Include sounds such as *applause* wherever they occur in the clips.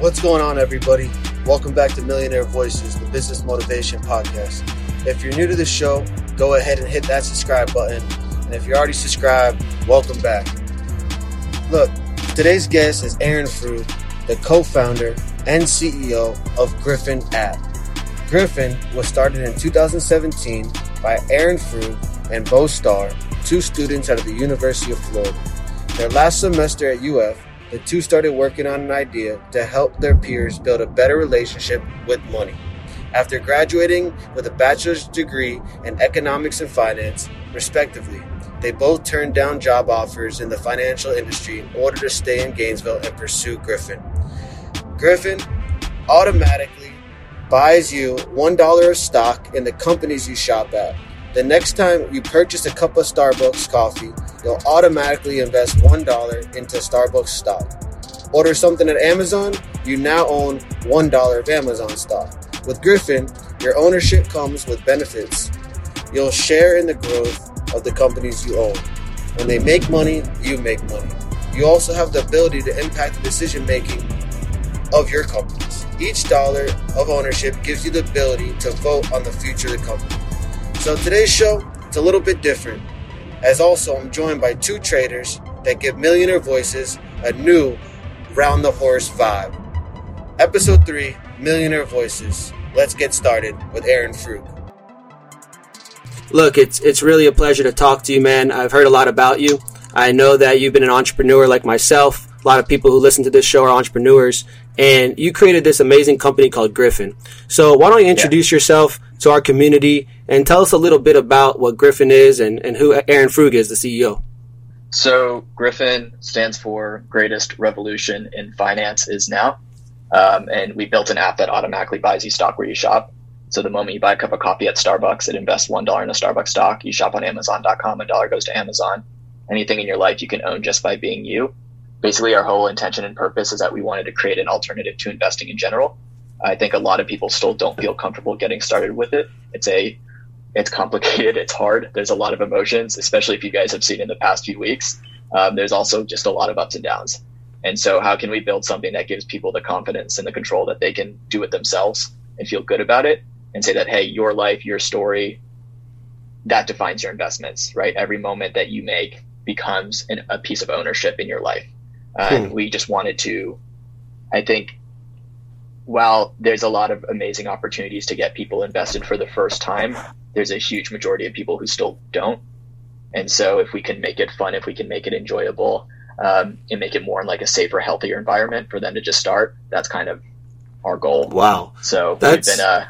What's going on, everybody? Welcome back to Millionaire Voices, the business motivation podcast. If you're new to the show, go ahead and hit that subscribe button. And if you're already subscribed, welcome back. Look, today's guest is Aaron Froug, the co founder and CEO of Grifin App. Grifin was started in 2017 by Aaron Froug and Bo Starr, two students out of the University of Florida. Their last semester at UF, the two started working on an idea to help their peers build a better relationship with money. After graduating with a bachelor's degree in economics and finance, respectively, they both turned down job offers in the financial industry in order to stay in Gainesville and pursue Grifin. Grifin automatically buys you $1 of stock in the companies you shop at. The next time you purchase a cup of Starbucks coffee, you'll automatically invest $1 into Starbucks stock. Order something at Amazon, you now own $1 of Amazon stock. With Grifin, your ownership comes with benefits. You'll share in the growth of the companies you own. When they make money, you make money. You also have the ability to impact the decision making of your companies. Each dollar of ownership gives you the ability to vote on the future of the company. So today's show, it's a little bit different, as also I'm joined by two traders that give Millionaire Voices a new round the horse vibe. Episode 3, Millionaire Voices. Let's get started with Aaron Froug. Look, it's it's really a pleasure to talk to you, man. I've heard a lot about you. I know that you've been an entrepreneur like myself. A lot of people who listen to this show are entrepreneurs, and you created this amazing company called Grifin. So why don't you introduce yeah. yourself to our community and tell us a little bit about what Grifin is and, and who Aaron Froug is, the CEO. So Grifin stands for Greatest Revolution in Finance is Now. Um, and we built an app that automatically buys you stock where you shop. So the moment you buy a cup of coffee at Starbucks, it invests one dollar in a Starbucks stock. You shop on Amazon.com, a dollar goes to Amazon. Anything in your life you can own just by being you. Basically, our whole intention and purpose is that we wanted to create an alternative to investing in general. I think a lot of people still don't feel comfortable getting started with it. It's a it's complicated. It's hard. There's a lot of emotions, especially if you guys have seen in the past few weeks. Um, there's also just a lot of ups and downs. And so, how can we build something that gives people the confidence and the control that they can do it themselves and feel good about it and say that, hey, your life, your story, that defines your investments, right? Every moment that you make becomes an, a piece of ownership in your life. Uh, hmm. And we just wanted to, I think, while there's a lot of amazing opportunities to get people invested for the first time, there's a huge majority of people who still don't. And so, if we can make it fun, if we can make it enjoyable, um, and make it more in like a safer, healthier environment for them to just start. That's kind of our goal. Wow. So that's been, uh,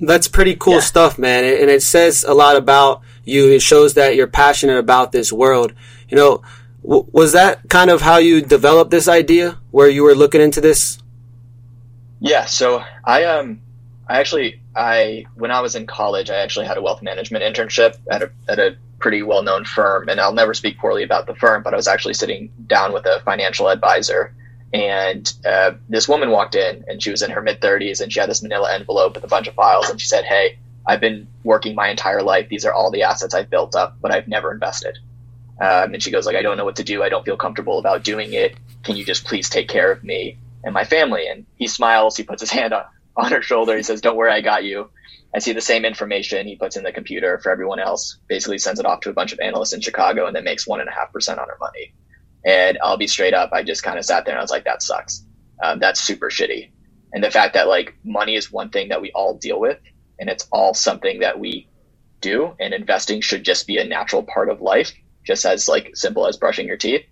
that's pretty cool yeah. stuff, man. And it says a lot about you. It shows that you're passionate about this world. You know, w- was that kind of how you developed this idea, where you were looking into this? Yeah. So I um, I actually I when I was in college, I actually had a wealth management internship at a at a pretty well known firm, and I'll never speak poorly about the firm, but I was actually sitting down with a financial advisor. And uh, this woman walked in, and she was in her mid 30s, and she had this manila envelope with a bunch of files. And she said, Hey, I've been working my entire life. These are all the assets I've built up, but I've never invested. Um, and she goes, like, I don't know what to do. I don't feel comfortable about doing it. Can you just please take care of me and my family? And he smiles. He puts his *laughs* hand on, on her shoulder. He says, Don't worry, I got you. I see the same information he puts in the computer for everyone else, basically sends it off to a bunch of analysts in Chicago and then makes one and a half percent on her money. And I'll be straight up, I just kind of sat there and I was like, that sucks. Um, that's super shitty. And the fact that like money is one thing that we all deal with and it's all something that we do and investing should just be a natural part of life, just as like simple as brushing your teeth.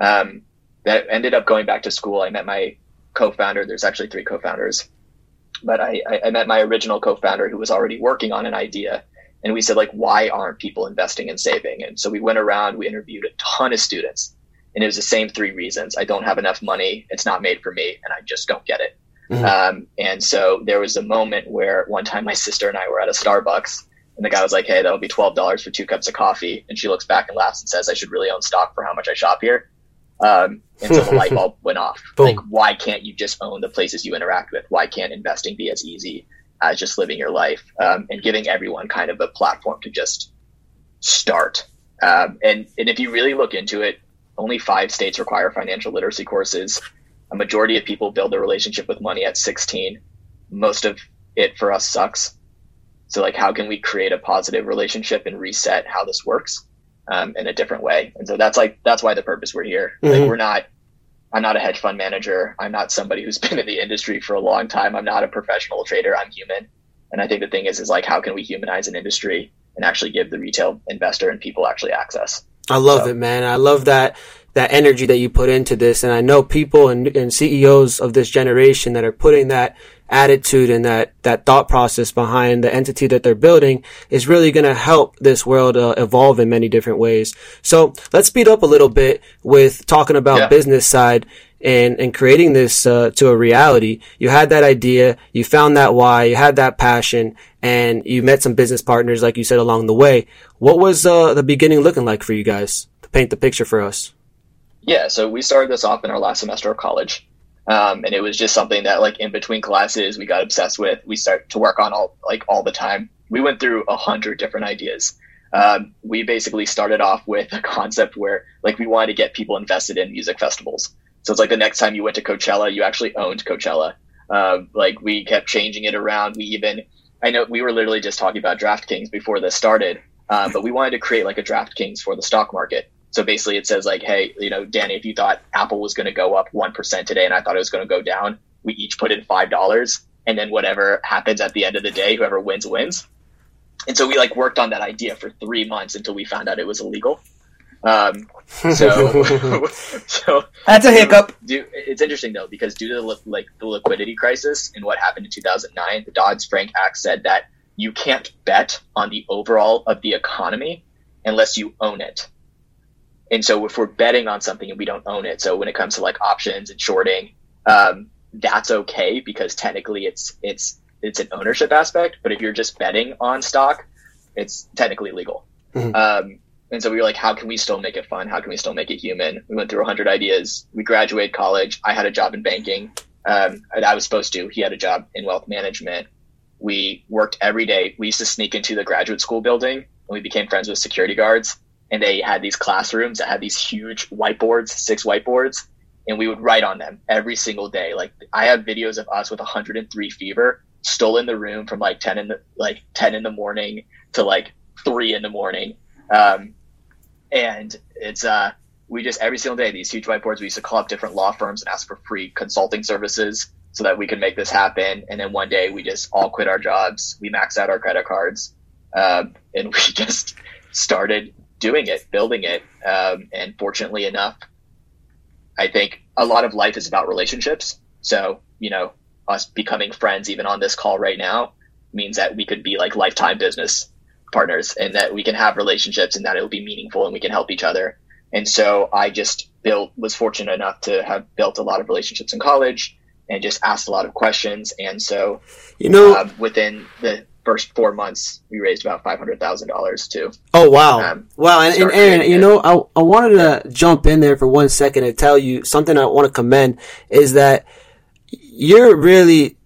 Um, that ended up going back to school. I met my co-founder. There's actually three co-founders. But I, I met my original co-founder who was already working on an idea. And we said like why aren't people investing and saving? And so we went around we interviewed a ton of students. And it was the same three reasons. I don't have enough money. It's not made for me and i just don't get it. Mm-hmm. um, and so there was a moment where one time my sister and i were at a starbucks and the guy was like hey that'll be $12 for two cups of coffee. And she looks back and laughs and says i should really own stock for how much i shop here um, until the light bulb *laughs* went off. Boom. Like, why can't you just own the places you interact with? Why can't investing be as easy as just living your life um, and giving everyone kind of a platform to just start? Um, and and if you really look into it, only five states require financial literacy courses. a majority of people build their relationship with money at 16. Most of it for us sucks. So like, how can we create a positive relationship and reset how this works um, in a different way? And so that's like that's why the purpose we're here. Mm-hmm. Like we're not. I'm not a hedge fund manager. I'm not somebody who's *laughs* been in the industry for a long time. I'm not a professional trader. I'm human. And I think the thing is, is like, how can we humanize an industry and actually give the retail investor and people actually access? I love so. it, man. I love that that energy that you put into this. And I know people and, and CEOs of this generation that are putting that attitude and that, that thought process behind the entity that they're building is really going to help this world uh, evolve in many different ways. So let's speed up a little bit with talking about yeah. business side and, and creating this uh, to a reality. You had that idea, you found that why, you had that passion, and you met some business partners, like you said, along the way. What was uh, the beginning looking like for you guys to paint the picture for us? Yeah, so we started this off in our last semester of college. Um, and it was just something that like in between classes we got obsessed with. We started to work on all like all the time. We went through a hundred different ideas. Um, we basically started off with a concept where like we wanted to get people invested in music festivals. So it's like the next time you went to Coachella, you actually owned Coachella. Uh, like we kept changing it around. We even, I know we were literally just talking about DraftKings before this started, uh, but we wanted to create like a DraftKings for the stock market. So basically, it says like, hey, you know, Danny, if you thought Apple was going to go up one percent today, and I thought it was going to go down, we each put in five dollars, and then whatever happens at the end of the day, whoever wins wins. And so we like worked on that idea for three months until we found out it was illegal. Um, so, *laughs* *laughs* so that's a hiccup. Do, it's interesting though because due to the, like the liquidity crisis and what happened in 2009, the Dodd Frank Act said that you can't bet on the overall of the economy unless you own it. And so if we're betting on something and we don't own it, so when it comes to like options and shorting, um, that's okay because technically it's it's it's an ownership aspect. But if you're just betting on stock, it's technically legal. Mm-hmm. Um, and so we were like, how can we still make it fun? How can we still make it human? We went through 100 ideas. We graduated college. I had a job in banking. Um, I was supposed to. He had a job in wealth management. We worked every day. We used to sneak into the graduate school building and we became friends with security guards and they had these classrooms that had these huge whiteboards, six whiteboards, and we would write on them every single day. Like I have videos of us with 103 fever, still in the room from like 10 in the like 10 in the morning to like three in the morning, um, and it's uh we just every single day these huge whiteboards. We used to call up different law firms and ask for free consulting services so that we could make this happen. And then one day we just all quit our jobs, we maxed out our credit cards, uh, and *laughs* we just started doing it, building it. Um, and fortunately enough, I think a lot of life is about relationships. So, you know, us becoming friends, even on this call right now, means that we could be like lifetime business partners and that we can have relationships and that it'll be meaningful and we can help each other. And so I just built, was fortunate enough to have built a lot of relationships in college and just asked a lot of questions. And so, you know, uh, within the first four months, we raised about five hundred thousand dollars too. Oh wow, um, wow! And, and Aaron, you know, I I wanted to jump in there for one second and tell you something I want to commend is that you're really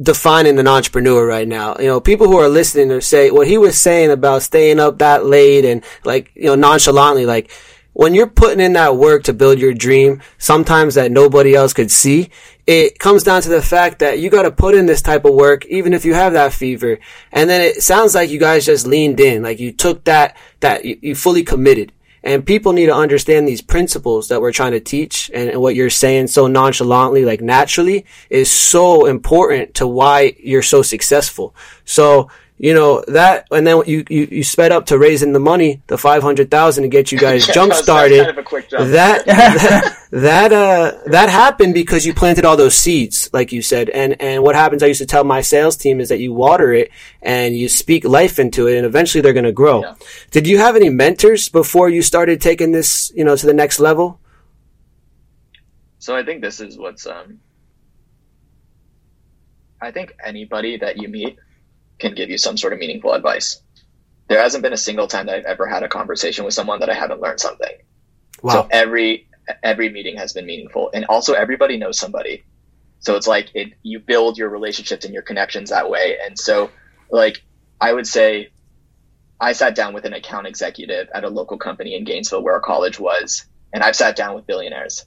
defining an entrepreneur right now. You know, people who are listening are say what he was saying about staying up that late and like you know nonchalantly like when you're putting in that work to build your dream, sometimes that nobody else could see, it comes down to the fact that you got to put in this type of work, even if you have that fever. And then it sounds like you guys just leaned in, like you took that, that you, you fully committed. And people need to understand these principles that we're trying to teach and, and what you're saying so nonchalantly, like naturally is so important to why you're so successful. So, you know that and then you, you, you sped up to raising the money the 500,000 to get you guys *laughs* yeah, jump started. kind of that, *laughs* that that uh that happened because you planted all those seeds like you said. And and what happens I used to tell my sales team is that you water it and you speak life into it and eventually they're going to grow. Yeah. did you have any mentors before you started taking this you know to the next level? So I think this is what's um I think anybody that you meet can give you some sort of meaningful advice. There hasn't been a single time that I've ever had a conversation with someone that I haven't learned something. Wow. So every every meeting has been meaningful, and also everybody knows somebody. So it's like it you build your relationships and your connections that way. And so, like I would say, I sat down with an account executive at a local company in Gainesville where our college was, and I've sat down with billionaires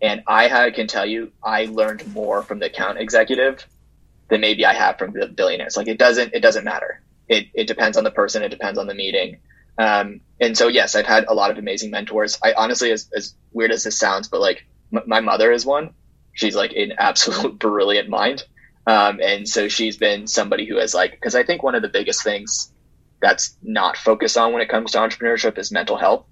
And I can tell you, I learned more from the account executive than maybe I have from the billionaires. Like it doesn't, it doesn't matter. It, it depends on the person. It depends on the meeting. Um, and so, yes, I've had a lot of amazing mentors. I honestly, as, as weird as this sounds, but like m- my mother is one. She's like an *laughs* absolute brilliant mind. Um, and so she's been somebody who has like, because I think one of the biggest things that's not focused on when it comes to entrepreneurship is mental health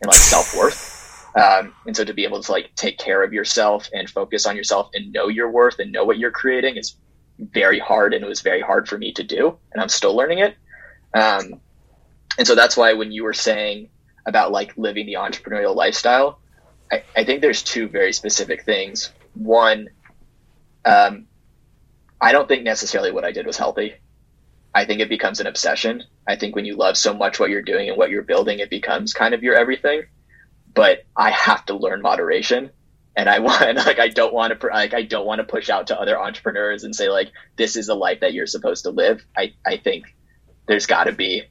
and like self worth. Um, and so to be able to like take care of yourself and focus on yourself and know your worth and know what you're creating is very hard. And it was very hard for me to do. And I'm still learning it. Um, and so that's why when you were saying about like living the entrepreneurial lifestyle, I, I think there's two very specific things. One, um, I don't think necessarily what I did was healthy. I think it becomes an obsession. I think when you love so much what you're doing and what you're building, it becomes kind of your everything. But I have to learn moderation, and I *laughs* want like I don't want to like I don't want to push out to other entrepreneurs and say like this is the life that you're supposed to live. I I think there's got to be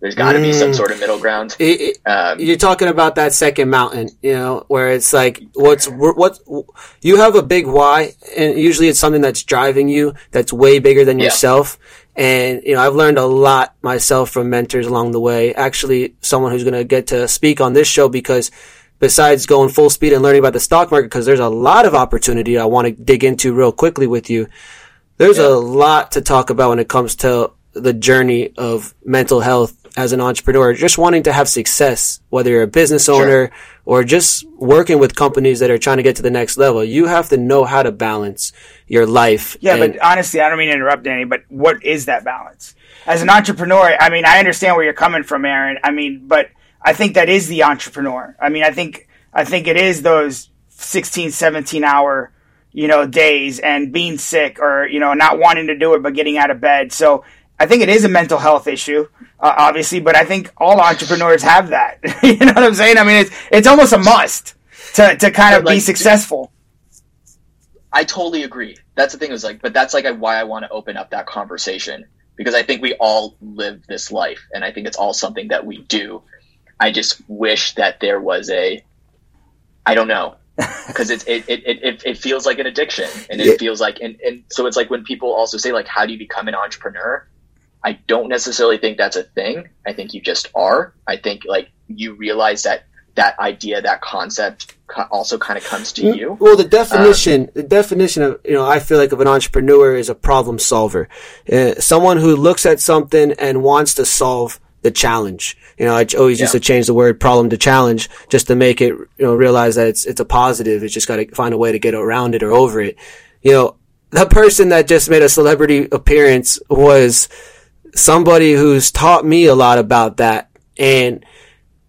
there's got to mm. be some mm. sort of middle ground. It, it, um, you're talking about that second mountain, you know, where it's like what's what you have a big why, and usually it's something that's driving you that's way bigger than yeah. yourself. And, you know, I've learned a lot myself from mentors along the way. Actually, someone who's going to get to speak on this show because besides going full speed and learning about the stock market, because there's a lot of opportunity I want to dig into real quickly with you. There's yeah. a lot to talk about when it comes to the journey of mental health as an entrepreneur, just wanting to have success, whether you're a business owner sure. or just working with companies that are trying to get to the next level, you have to know how to balance your life. Yeah, and- but honestly, I don't mean to interrupt, Danny, but what is that balance? As an entrepreneur, I mean, I understand where you're coming from, Aaron. I mean, but I think that is the entrepreneur. I mean, I think, I think it is those 16, 17 hour, you know, days and being sick or, you know, not wanting to do it, but getting out of bed. So I think it is a mental health issue, uh, obviously, but I think all entrepreneurs have that. *laughs* you know what I'm saying? I mean, it's it's almost a must to to kind of like, be successful. I totally agree. That's the thing is like, but that's like why I want to open up that conversation because I think we all live this life, and I think it's all something that we do. I just wish that there was a, I don't know, *laughs* because it, it, it, it, it feels like an addiction and it feels like and, and so it's like when people also say like how do you become an entrepreneur I don't necessarily think that's a thing. I think you just are. I think like you realize that that idea, that concept also kind of comes to you. Well, the definition, um, the definition of, you know, I feel like of an entrepreneur is a problem solver. Uh, someone who looks at something and wants to solve the challenge. You know, I always yeah. used to change the word problem to challenge just to make it, you know, realize that it's, it's a positive. It's just got to find a way to get around it or over it. You know, the person that just made a celebrity appearance was, somebody who's taught me a lot about that and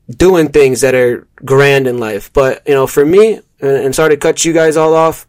doing things that are grand in life. But, you know, for me, and sorry to cut you guys all off,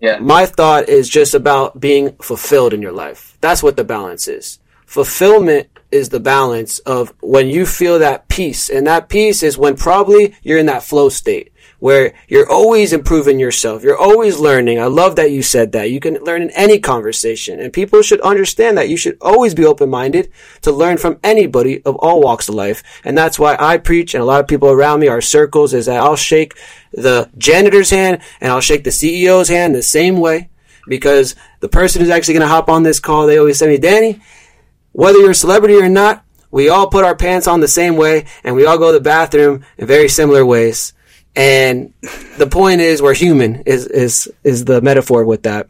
yeah. my thought is just about being fulfilled in your life. That's what the balance is. Fulfillment is the balance of when you feel that peace. And that peace is when probably you're in that flow state where you're always improving yourself. You're always learning. I love that you said that. You can learn in any conversation and people should understand that you should always be open-minded to learn from anybody of all walks of life. And that's why I preach and a lot of people around me, our circles is that I'll shake the janitor's hand and I'll shake the CEO's hand the same way because the person who's actually going to hop on this call, they always say me, Danny, whether you're a celebrity or not, we all put our pants on the same way and we all go to the bathroom in very similar ways. And the point is, we're human. Is is is the metaphor with that?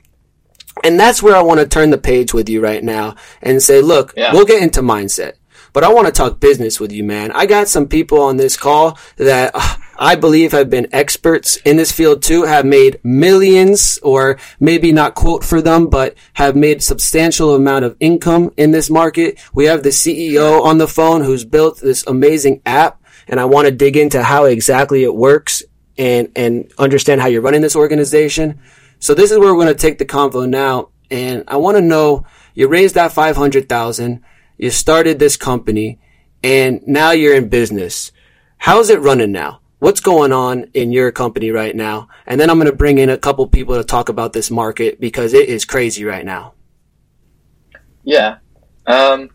And that's where I want to turn the page with you right now and say, look, yeah. we'll get into mindset, but I want to talk business with you, man. I got some people on this call that uh, I believe have been experts in this field too, have made millions or maybe not quote for them, but have made substantial amount of income in this market. We have the CEO on the phone who's built this amazing app and I want to dig into how exactly it works and and understand how you're running this organization. So this is where we're going to take the convo now, and I want to know you raised that five hundred thousand, you started this company, and now you're in business. How's it running now? What's going on in your company right now? And then I'm going to bring in a couple people to talk about this market because it is crazy right now. Yeah. Um,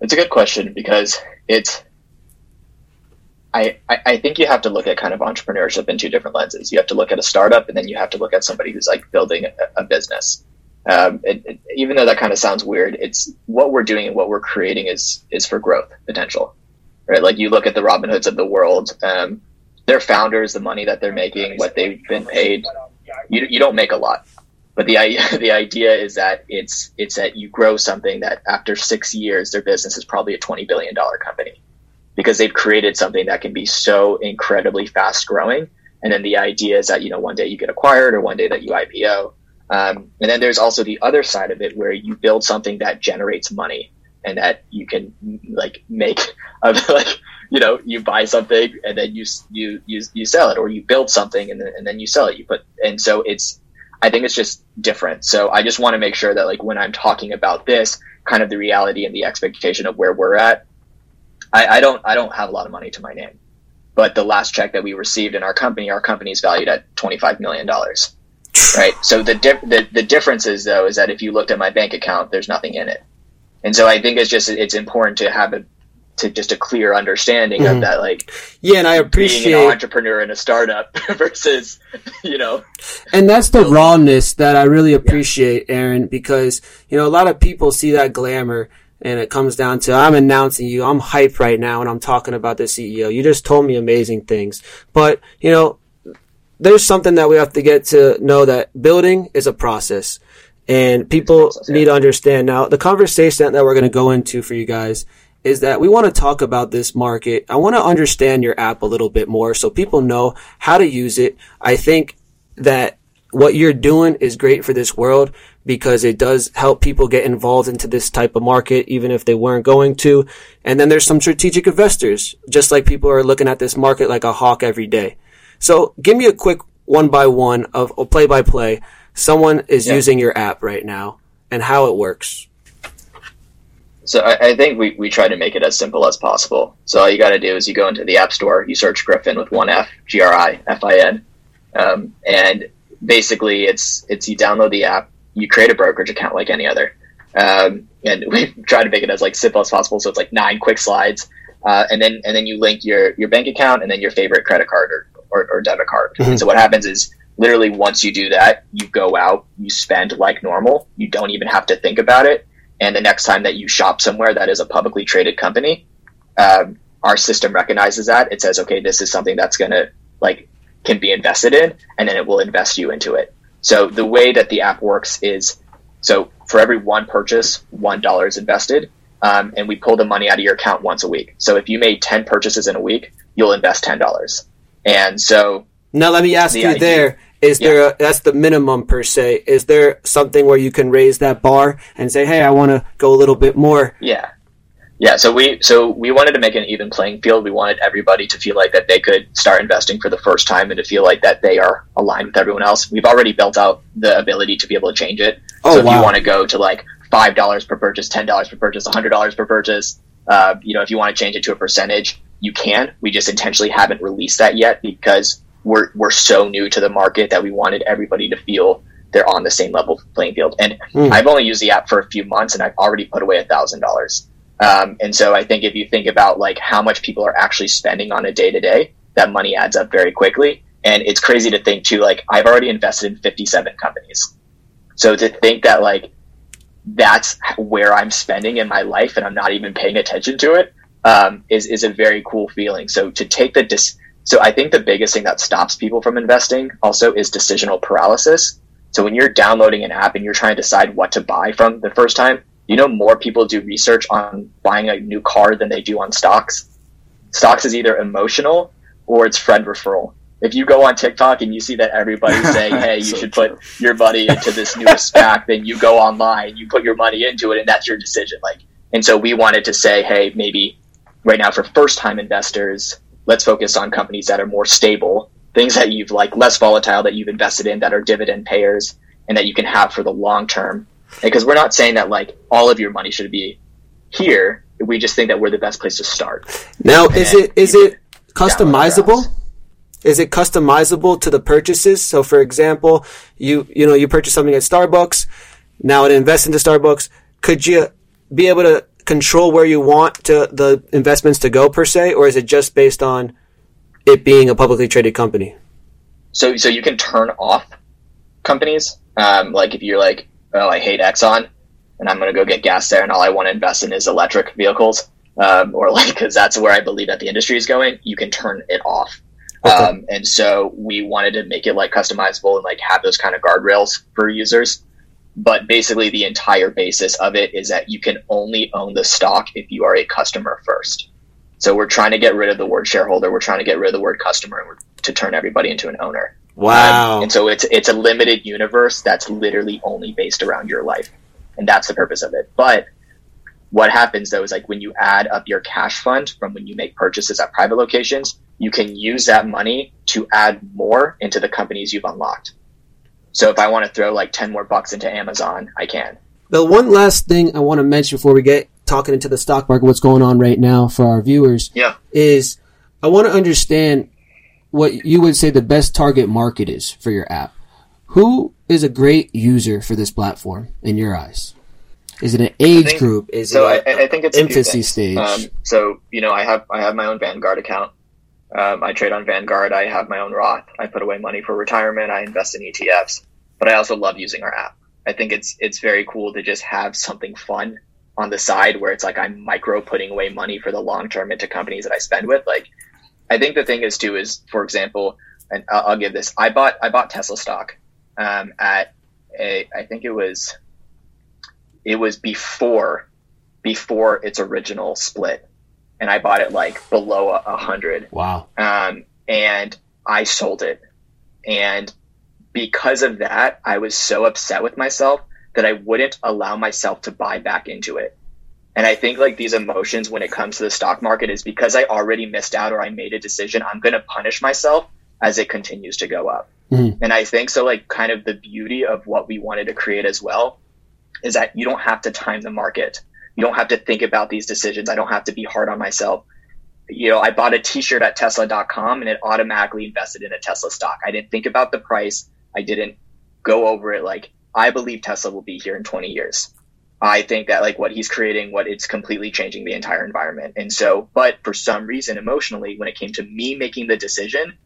it's a good question because it's I, I think you have to look at kind of entrepreneurship in two different lenses. You have to look at a startup, and then you have to look at somebody who's like building a, a business. Um, it, it, even though that kind of sounds weird, it's what we're doing and what we're creating is is for growth potential, right? Like you look at the Robinhoods of the world, um, their founders, the money that they're making, what they've been paid, you, you don't make a lot. But the *laughs* the idea is that it's it's that you grow something that after six years, their business is probably a twenty billion dollar company because they've created something that can be so incredibly fast growing. And then the idea is that you know one day you get acquired or one day that you IPO. Um, and then there's also the other side of it where you build something that generates money and that you can like make *laughs* of like you know you buy something and then you you you, you sell it or you build something and then, and then you sell it you put and so it's i think it's just different so i just want to make sure that like when i'm talking about this kind of the reality and the expectation of where we're at I, I don't I don't have a lot of money to my name, but the last check that we received in our company, our company is valued at twenty five million dollars. *sighs* Right. So the, the the difference is though is that if you looked at my bank account, there's nothing in it, and so I think it's just it's important to have a to just a clear understanding mm-hmm. of that like yeah and i appreciate being an entrepreneur in a startup *laughs* versus you know and that's the rawness that i really appreciate yeah. aaron because you know a lot of people see that glamour and it comes down to I'm announcing you. I'm hyped right now and I'm talking about the CEO. You just told me amazing things. But, you know, there's something that we have to get to know that building is a process and people need to understand now the conversation that we're going to go into for you guys is that we want to talk about this market. I want to understand your app a little bit more so people know how to use it. I think that what you're doing is great for this world because it does help people get involved into this type of market, even if they weren't going to. And then there's some strategic investors, just like people are looking at this market like a hawk every day. So give me a quick one by one of a play by play. Someone is yeah. using your app right now and how it works. So I, I, think we, we try to make it as simple as possible. So all you got to do is you go into the App Store, you search Grifin with one F, G R I F I N, um, and basically it's it's you download the app, you create a brokerage account like any other. Um, and *laughs* we try to make it as like simple as possible. So it's like nine quick slides. Uh, and then, and then you link your, your bank account and then your favorite credit card or, or, or debit card. Mm-hmm. So what happens is literally once you do that, you go out, you spend like normal. You don't even have to think about it. And the next time that you shop somewhere that is a publicly traded company, um, our system recognizes that. It says, okay, this is something that's going to like can be invested in, and then it will invest you into it. So the way that the app works is so for every one purchase, one dollar is invested, um, and we pull the money out of your account once a week. So if you made ten purchases in a week, you'll invest ten dollars. And so now let me ask the you idea, there. Is yeah. there a, that's the minimum per se? Is there something where you can raise that bar and say, "Hey, I want to go a little bit more"? Yeah, yeah, so we so we wanted to make an even playing field. We wanted everybody to feel like that they could start investing for the first time and to feel like that they are aligned with everyone else. We've already built out the ability to be able to change it. Oh, so if wow. you want to go to like five dollars per purchase, ten dollars per purchase, hundred dollars per purchase, uh, you know, if you want to change it to a percentage, you can. We just intentionally haven't released that yet because we're we're so new to the market that we wanted everybody to feel they're on the same level playing field. And mm. I've only used the app for a few months and I've already put away a thousand dollars. Um, and so I think if you think about like how much people are actually spending on a day to day, that money adds up very quickly. And it's crazy to think too, like I've already invested in 57 companies. So to think that like that's where I'm spending in my life and I'm not even paying attention to it um, is is a very cool feeling. So to take the dis- so I think the biggest thing that stops people from investing also is decisional paralysis. So when you're downloading an app and you're trying to decide what to buy from the first time, you know more people do research on buying a new car than they do on stocks. Stocks is either emotional or it's friend referral. If you go on TikTok and you see that everybody's saying, *laughs* "Hey, you so should true. put your money into this new *laughs* SPAC," then you go online, you put your money into it, and that's your decision. Like, and so we wanted to say, "Hey, maybe right now for first-time investors, let's focus on companies that are more stable, things that you've like less volatile that you've invested in that are dividend payers and that you can have for the long term because we're not saying that like all of your money should be here. We just think that we're the best place to start. Now, and is it is it customizable? Is it customizable to the purchases? So, for example, you you know you purchase something at Starbucks. Now, it invests into Starbucks. Could you be able to control where you want to the investments to go per se, or is it just based on it being a publicly traded company? So, so you can turn off companies. Um, like if you're like, oh, I hate Exxon, and I'm going to go get gas there, and all I want to invest in is electric vehicles, um, or like because that's where I believe that the industry is going. You can turn it off. Okay. Um, and so we wanted to make it like customizable and like have those kind of guardrails for users. But basically, the entire basis of it is that you can only own the stock if you are a customer first. So we're trying to get rid of the word shareholder. We're trying to get rid of the word customer to turn everybody into an owner. Wow! Um, and so it's it's a limited universe that's literally only based around your life and that's the purpose of it. But what happens though is like when you add up your cash fund from when you make purchases at private locations, you can use that money to add more into the companies you've unlocked. So if I want to throw like 10 more bucks into Amazon, I can. The one last thing I want to mention before we get talking into the stock market, what's going on right now for our viewers, yeah. is I want to understand what you would say the best target market is for your app. Who is a great user for this platform in your eyes? Is it an age think, group? Is so it I, I think it's infancy stage? Um, so you know, I have I have my own Vanguard account. Um, I trade on Vanguard. I have my own Roth. I put away money for retirement. I invest in ETFs. But I also love using our app. I think it's it's very cool to just have something fun on the side where it's like I'm micro putting away money for the long term into companies that I spend with. Like, I think the thing is too is, for example, and I'll, I'll give this. I bought I bought Tesla stock um, at a, I think it was, it was before, before its original split, and I bought it like below a, hundred. Wow. Um, and I sold it, and because of that, I was so upset with myself that I wouldn't allow myself to buy back into it. And I think like these emotions when it comes to the stock market is because I already missed out or I made a decision, I'm going to punish myself as it continues to go up. Mm-hmm. And I think so, like, kind of the beauty of what we wanted to create as well is that you don't have to time the market. You don't have to think about these decisions. I don't have to be hard on myself. You know, I bought a t shirt at Tesla.com and it automatically invested in a Tesla stock. I didn't think about the price. I didn't go over it. Like, I believe Tesla will be here in 20 years. I think that like what he's creating, what it's completely changing the entire environment. And so, but for some reason, emotionally, when it came to me making the decision,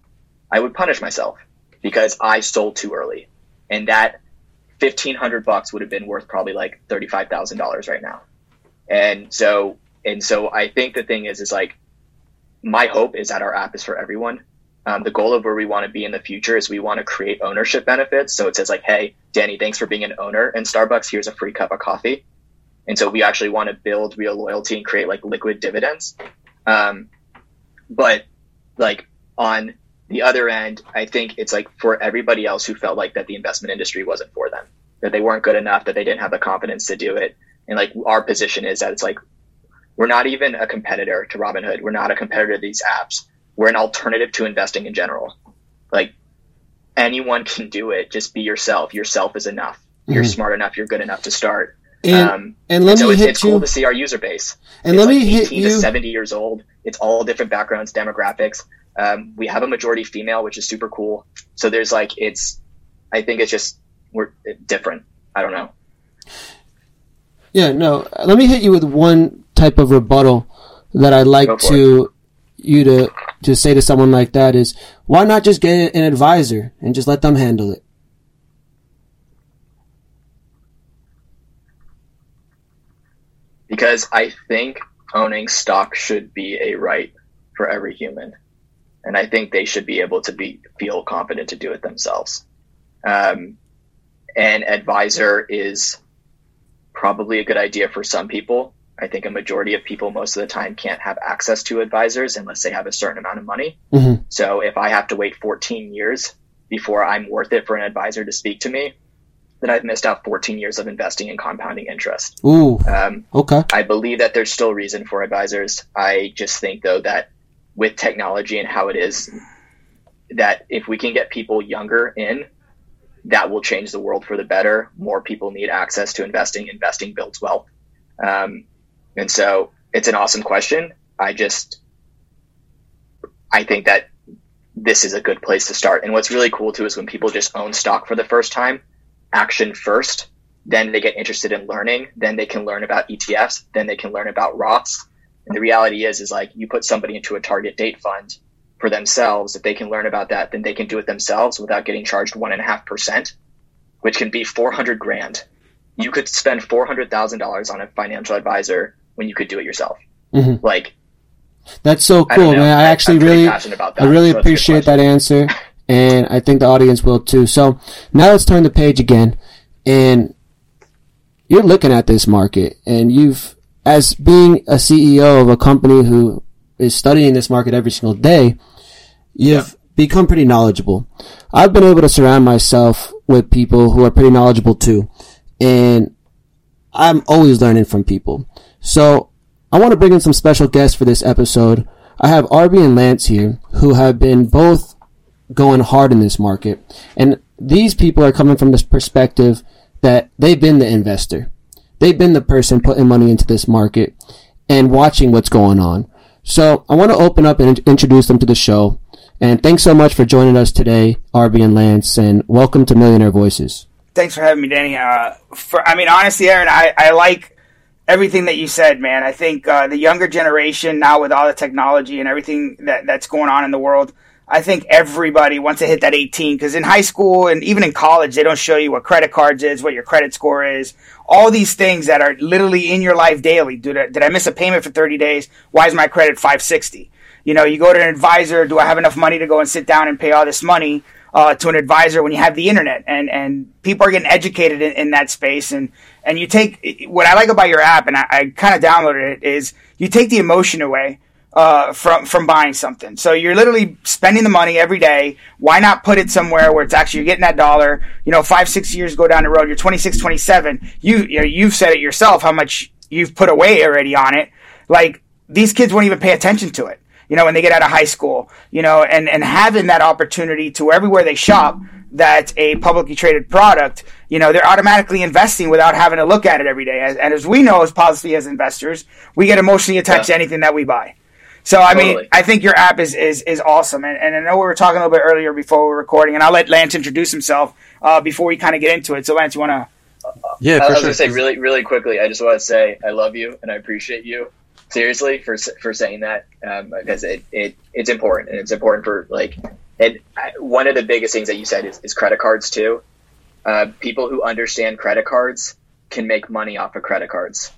I would punish myself because I sold too early, and that fifteen hundred bucks would have been worth probably like thirty five thousand dollars right now. And so, and so, I think the thing is, is like my hope is that our app is for everyone. Um, the goal of where we want to be in the future is we want to create ownership benefits. So it says like, hey, Danny, thanks for being an owner in Starbucks. Here's a free cup of coffee. And so we actually want to build real loyalty and create like liquid dividends. Um, but like on the other end, I think it's like for everybody else who felt like that the investment industry wasn't for them, that they weren't good enough, that they didn't have the confidence to do it. And like our position is that it's like we're not even a competitor to Robinhood. We're not a competitor to these apps. We're an alternative to investing in general. Like anyone can do it. Just be yourself. Yourself is enough. You're mm-hmm. smart enough. You're good enough to start. And, um, and let and so me it's, hit it's you. cool to see our user base. And it's let like me hit you. to 70 years old. It's all different backgrounds, demographics. Um, we have a majority female, which is super cool. So there's like it's. I think it's just we're different. I don't know. Yeah, no. Let me hit you with one type of rebuttal that I'd like to it. you to to say to someone like that is why not just get an advisor and just let them handle it. Because I think owning stock should be a right for every human and I think they should be able to be feel confident to do it themselves. Um, an advisor is probably a good idea for some people. I think a majority of people most of the time can't have access to advisors unless they have a certain amount of money. Mm-hmm. So if I have to wait 14 years before I'm worth it for an advisor to speak to me, then I've missed out 14 years of investing in compounding interest. Ooh. Um, okay. I believe that there's still reason for advisors. I just think though that with technology and how it is that if we can get people younger in that will change the world for the better. More people need access to investing. Investing builds wealth. Um, and so it's an awesome question. I just i think that this is a good place to start. And what's really cool too is when people just own stock for the first time action first then they get interested in learning then they can learn about etfs then they can learn about roths. And the reality is, is like you put somebody into a target date fund for themselves, if they can learn about that, then they can do it themselves without getting charged one and a half percent, which can be 400 grand. You could spend $400,000 on a financial advisor when you could do it yourself. Mm-hmm. Like, that's so cool, man. I, I actually really, I really so appreciate that answer, *laughs* and I think the audience will too. So now let's turn the page again, and you're looking at this market, and you've, as being a CEO of a company who is studying this market every single day, you've yeah. become pretty knowledgeable. I've been able to surround myself with people who are pretty knowledgeable too, and I'm always learning from people. So I want to bring in some special guests for this episode. I have Arby and Lance here, who have been both going hard in this market. And these people are coming from this perspective that they've been the investor. They've been the person putting money into this market and watching what's going on. So I want to open up and introduce them to the show. And thanks so much for joining us today, Arby and Lance, and welcome to Millionaire Voices. Thanks for having me, Danny. Uh, for I mean, honestly, Aaron, I, I like everything that you said, man. I think uh, the younger generation now, with all the technology and everything that, that's going on in the world, I think everybody wants to hit that 18 because in high school and even in college, they don't show you what credit cards is, what your credit score is, all these things that are literally in your life daily. Did I, did I miss a payment for 30 days? Why is my credit 560? You know, you go to an advisor. Do I have enough money to go and sit down and pay all this money? Uh, to an advisor when you have the internet and, and people are getting educated in, in that space and and you take what I like about your app, and I, I kind of downloaded it is you take the emotion away uh, from from buying something. So you're literally spending the money every day. Why not put it somewhere where it's actually you're getting that dollar? You know, five six years go down the road, you're 26, 27. You, you know, you've said it yourself how much you've put away already on it. Like these kids won't even pay attention to it. You know, when they get out of high school, you know, and, and having that opportunity to everywhere they shop, that's a publicly traded product, you know, they're automatically investing without having to look at it every day. And as we know, as policy as investors, we get emotionally attached yeah. to anything that we buy. So I totally. mean, I think your app is is, is awesome, and, and I know we were talking a little bit earlier before we were recording, and I'll let Lance introduce himself uh, before we kind of get into it. So Lance, you want to? Yeah, I was sure. gonna say really really quickly. I just want to say I love you and I appreciate you seriously for for saying that um, because it, it it's important and it's important for like and one of the biggest things that you said is, is credit cards too. Uh, people who understand credit cards can make money off of credit cards.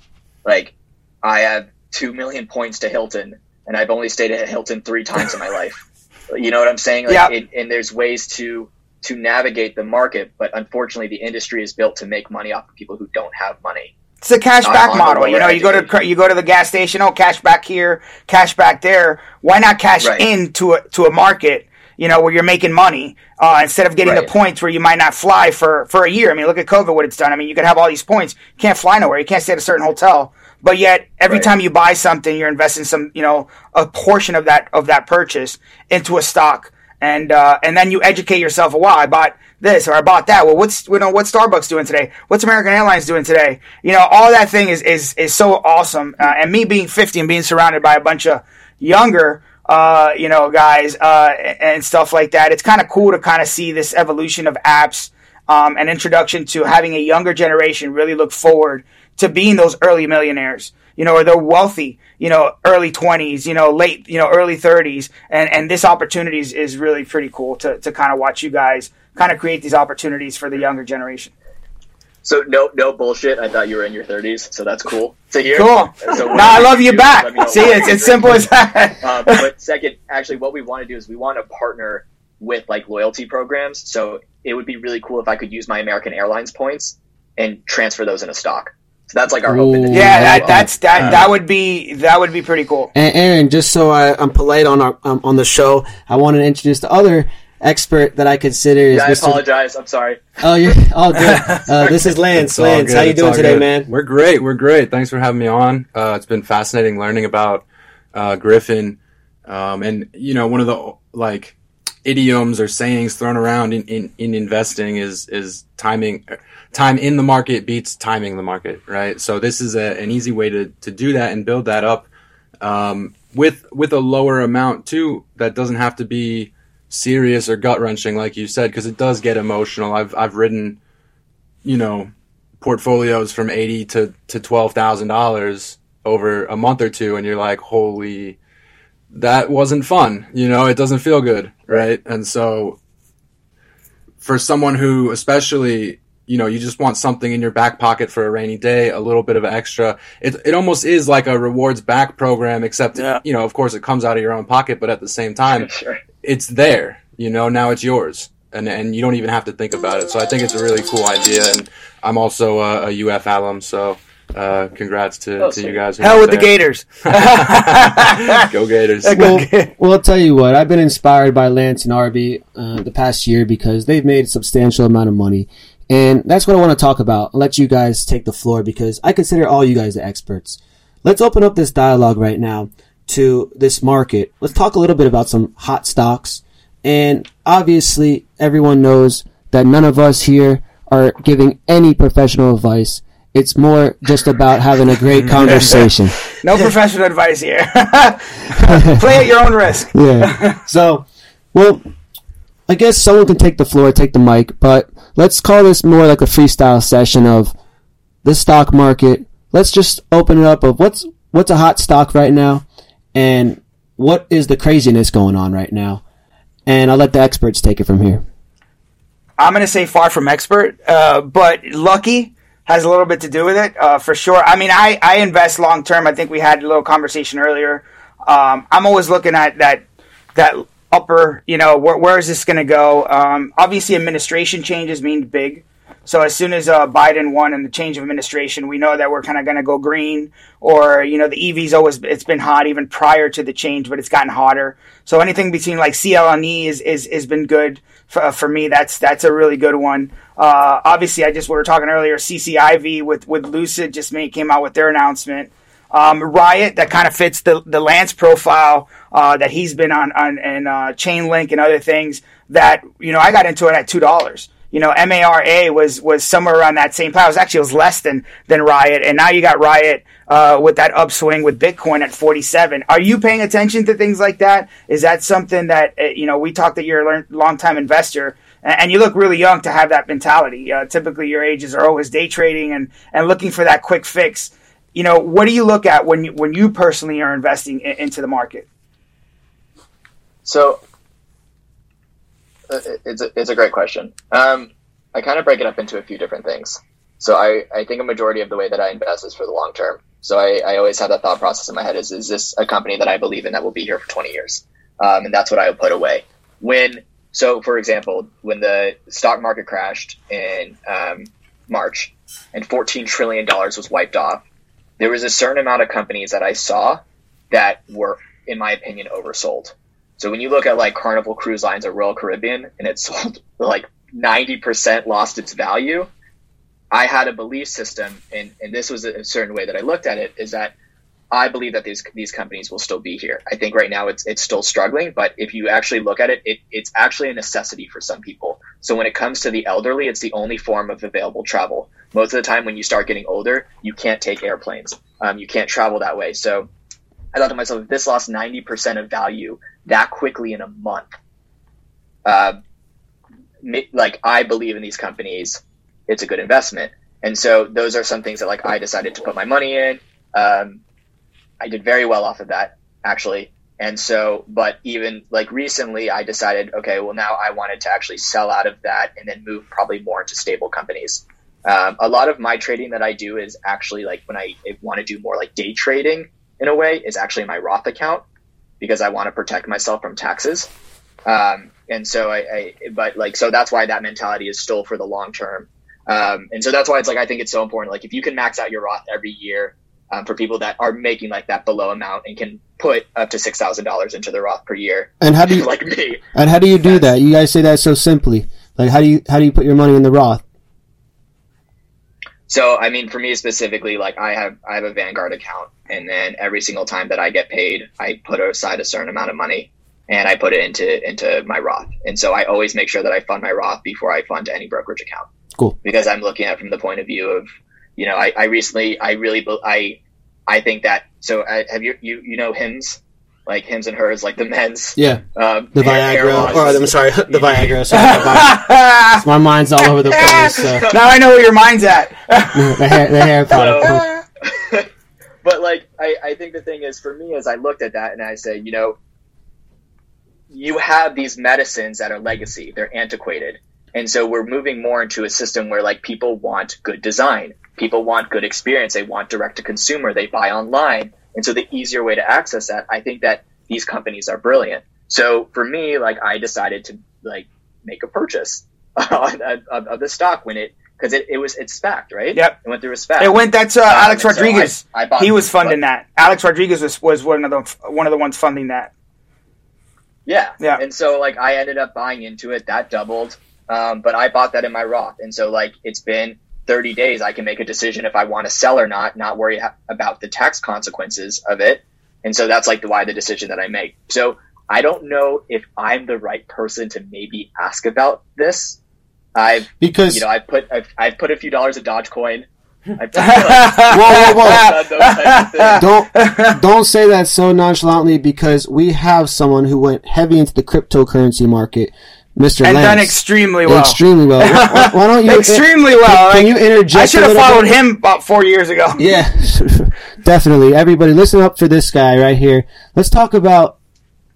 Like I have two million points to Hilton, and I've only stayed at Hilton three times in my *laughs* life. You know what I'm saying? Like, yeah. It, and there's ways to to navigate the market, but unfortunately, the industry is built to make money off of people who don't have money. It's a cash back model. You know, you go to you go to the gas station. Oh, cash back here, cash back there. Why not cash right. into a to a market you know, where you're making money uh, instead of getting right. the points where you might not fly for, for a year. I mean, look at COVID, what it's done. I mean, you could have all these points, you can't fly nowhere, you can't stay at a certain hotel, but yet every right. time you buy something, you're investing some, you know, a portion of that of that purchase into a stock, and uh, and then you educate yourself. Wow, I bought this or I bought that. Well, what's you know what's Starbucks doing today? What's American Airlines doing today? You know, all that thing is is is so awesome. Uh, and me being 50 and being surrounded by a bunch of younger uh, you know, guys, uh, and stuff like that. It's kind of cool to kind of see this evolution of apps, um, and introduction to having a younger generation really look forward to being those early millionaires, you know, or they're wealthy, you know, early twenties, you know, late, you know, early thirties. And, and this opportunity is, is really pretty cool to, to kind of watch you guys kind of create these opportunities for the younger generation. So no, no bullshit. I thought you were in your thirties, so that's cool to hear. Cool. So now I love you back. See, it's it's simple as that. uh, but second, actually, what we want to do is we want to partner with like loyalty programs. So it would be really cool if I could use my American Airlines points and transfer those in a stock. So that's like our hope. Yeah, that, that's that. That would be that would be pretty cool. And Aaron, just so I, am polite on our um, on the show, I want to introduce the other expert that I consider is. Yeah, I Mr. apologize. I'm sorry. Oh, you're *laughs* all good. Uh, this is Lance. Lance, how you doing today, good. man? We're great. We're great. Thanks for having me on. Uh, it's been fascinating learning about uh, Grifin, um, and you know, one of the like idioms or sayings thrown around in, in, in investing is is timing time in the market beats timing the market right so this is a, an easy way to, to do that and build that up um, with with a lower amount too that doesn't have to be serious or gut wrenching, like you said, because it does get emotional. I've I've written, you know, portfolios from eighty to to twelve thousand dollars over a month or two, and you're like, holy, that wasn't fun. You know, it doesn't feel good, right? And so for someone who, especially, you know, you just want something in your back pocket for a rainy day, a little bit of extra. It it almost is like a rewards back program, except yeah. you know, of course, it comes out of your own pocket, but at the same time, *laughs* sure. It's there. You know, now it's yours, and and you don't even have to think about it. So I think it's a really cool idea, and I'm also a, a UF alum, so uh, congrats to, oh, to you guys. Hell with there. the Gators. *laughs* Go Gators. Well, well, I'll tell you what. I've been inspired by Lance and Arby uh, the past year because they've made a substantial amount of money. And that's what I want to talk about. I'll let you guys take the floor because I consider all you guys the experts. Let's open up this dialogue right now to this market. Let's talk a little bit about some hot stocks. And obviously, everyone knows that none of us here are giving any professional advice. It's more just about having a great *laughs* conversation. no professional advice here. *laughs* Play at your own risk. *laughs* yeah. So, well, I guess someone can take the floor, take the mic, but let's call this more like a freestyle session of the stock market. Let's just open it up of what's what's a hot stock right now and what is the craziness going on right now. And I'll let the experts take it from here. I'm going to say far from expert, uh, but lucky has a little bit to do with it, uh, for sure. I mean, I, I invest long term. I think we had a little conversation earlier. Um, I'm always looking at that that upper, you know, where, where is this going to go? Um, obviously, administration changes mean big. So as soon as uh, Biden won and the change of administration, we know that we're kind of going to go green. Or you know, the EVs always it's been hot even prior to the change, but it's gotten hotter. So anything between like CL and E is is has been good for, uh, for me. That's that's a really good one. Uh, obviously, I just we were talking earlier. CCIV with with Lucid just made came out with their announcement. Um, Riot that kind of fits the the Lance profile uh, that he's been on on and uh, Chainlink and other things. That you know, I got into it at two dollars you know, MARA was was somewhere around that same. It was actually it was less than than Riot, and now you got Riot uh, with that upswing with Bitcoin at 47. Are you paying attention to things like that? Is that something that uh, you know? We talked that you're a long time investor, and, you look really young to have that mentality. Uh, typically, your ages are always day trading and and looking for that quick fix. You know, what do you look at when you when you personally are investing in, into the market? So it's a, it's a great question. Um, I kind of break it up into a few different things. So I, I think a majority of the way that I invest is for the long term. So I, I always have that thought process in my head is, is this a company that I believe in that will be here for 20 years? Um, and that's what I would put away. When, so for example, when the stock market crashed in um, March and $14 trillion was wiped off, there was a certain amount of companies that I saw that were, in my opinion, oversold. So when you look at like Carnival Cruise Lines or Royal Caribbean and it sold *laughs* like 90% lost its value, I had a belief system, and, and this was a certain way that I looked at it, is that I believe that these these companies will still be here. I think right now it's it's still struggling, but if you actually look at it, it, it's actually a necessity for some people. So when it comes to the elderly, it's the only form of available travel. Most of the time, when you start getting older, you can't take airplanes. Um, you can't travel that way. So I thought to myself, if this lost ninety percent of value that quickly in a month, uh, like I believe in these companies, it's a good investment. And so those are some things that like I decided to put my money in. Um, I did very well off of that actually. And so, but even like recently, I decided, okay, well now I wanted to actually sell out of that and then move probably more into stable companies. Um, a lot of my trading that I do is actually like when I want to do more like day trading in a way is actually my Roth account because I want to protect myself from taxes. Um, and so I, I, but like, so that's why that mentality is still for the long term. Um, and so that's why it's like, I think it's so important. Like if you can max out your Roth every year, um, for people that are making like that below amount and can put up to six thousand dollars into the Roth per year. And how do you *laughs* like me? And how do you do that? You guys say that so simply. Like how do you how do you put your money in the Roth? So I mean, for me specifically, like I have I have a Vanguard account, and then every single time that I get paid, I put aside a certain amount of money and I put it into into my Roth. And so I always make sure that I fund my Roth before I fund any brokerage account. Cool. Because I'm looking at it from the point of view of, you know, I, I recently I really I I think that so I, uh, have you you you know Hims? Like Hims and hers like the men's yeah. um, the Viagra. or I'm sorry. *laughs* The *laughs* Viagra. Sorry, *laughs* my mind's all over the place so. now I know where your mind's at. The hair the hair product but like I, I think the thing is for me is I looked at that and I say you know you have these medicines that are legacy, they're antiquated. And so we're moving more into a system where like people want good design, people want good experience, they want direct to consumer, they buy online. And so the easier way to access that, I think that these companies are brilliant. So for me, like I decided to like make a purchase *laughs* of, of the stock when it because it, it was it's SPAC, right? Yep. It went through a SPAC. It went. That's uh, um, Alex Rodriguez. So I, I he was funding that. Alex Rodriguez was, was one of the one of the ones funding that. Yeah. Yeah. And so like I ended up buying into it. That doubled. Um, but I bought that in my Roth, and so like it's been 30 days. I can make a decision if I want to sell or not, not worry ha- about the tax consequences of it. And so that's like the why the decision that I make. So I don't know if I'm the right person to maybe ask about this. I've because you know I put I've, I've put a few dollars of Dogecoin. Like, *laughs* whoa, whoa, whoa! don't *laughs* don't say that so nonchalantly because we have someone who went heavy into the cryptocurrency market, Mr. And Lance. done extremely well. Extremely well. Why, why don't you *laughs* extremely well? Can, can you interject? I should have followed bit? him about four years ago. Yeah, definitely. Everybody, listen up for this guy right here. Let's talk about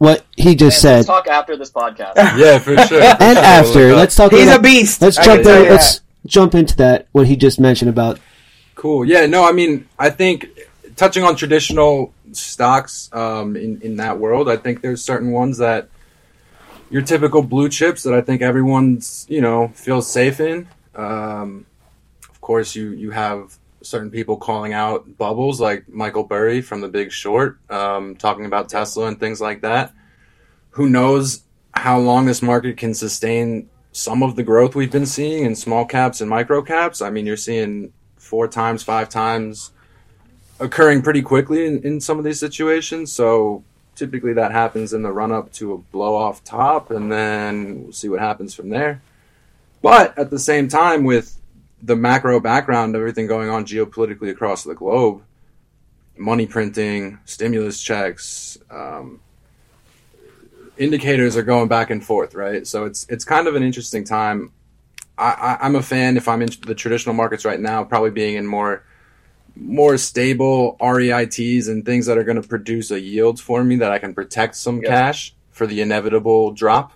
what he just said. Let's talk after this podcast. *laughs* yeah, for sure. *laughs* and after, let's talk. He's about, a beast. Let's jump in. Let's jump into that. What he just mentioned about. Cool. Yeah. No. I mean, I think touching on traditional stocks um, in in that world, I think there's certain ones that your typical blue chips that I think everyone's you know feels safe in. Um, of course, you you have certain people calling out bubbles like Michael Burry from The Big Short, um, talking about Tesla and things like that. Who knows how long this market can sustain some of the growth we've been seeing in small caps and micro caps? I mean, you're seeing four times, five times occurring pretty quickly in, in some of these situations. So typically that happens in the run up to a blow off top, and then we'll see what happens from there. But at the same time, with the macro background of everything going on geopolitically across the globe, money printing, stimulus checks, um, indicators are going back and forth, right? So it's it's kind of an interesting time. I, I, am a fan if I'm in the traditional markets right now, probably being in more more stable REITs and things that are going to produce a yield for me that I can protect some cash for the inevitable drop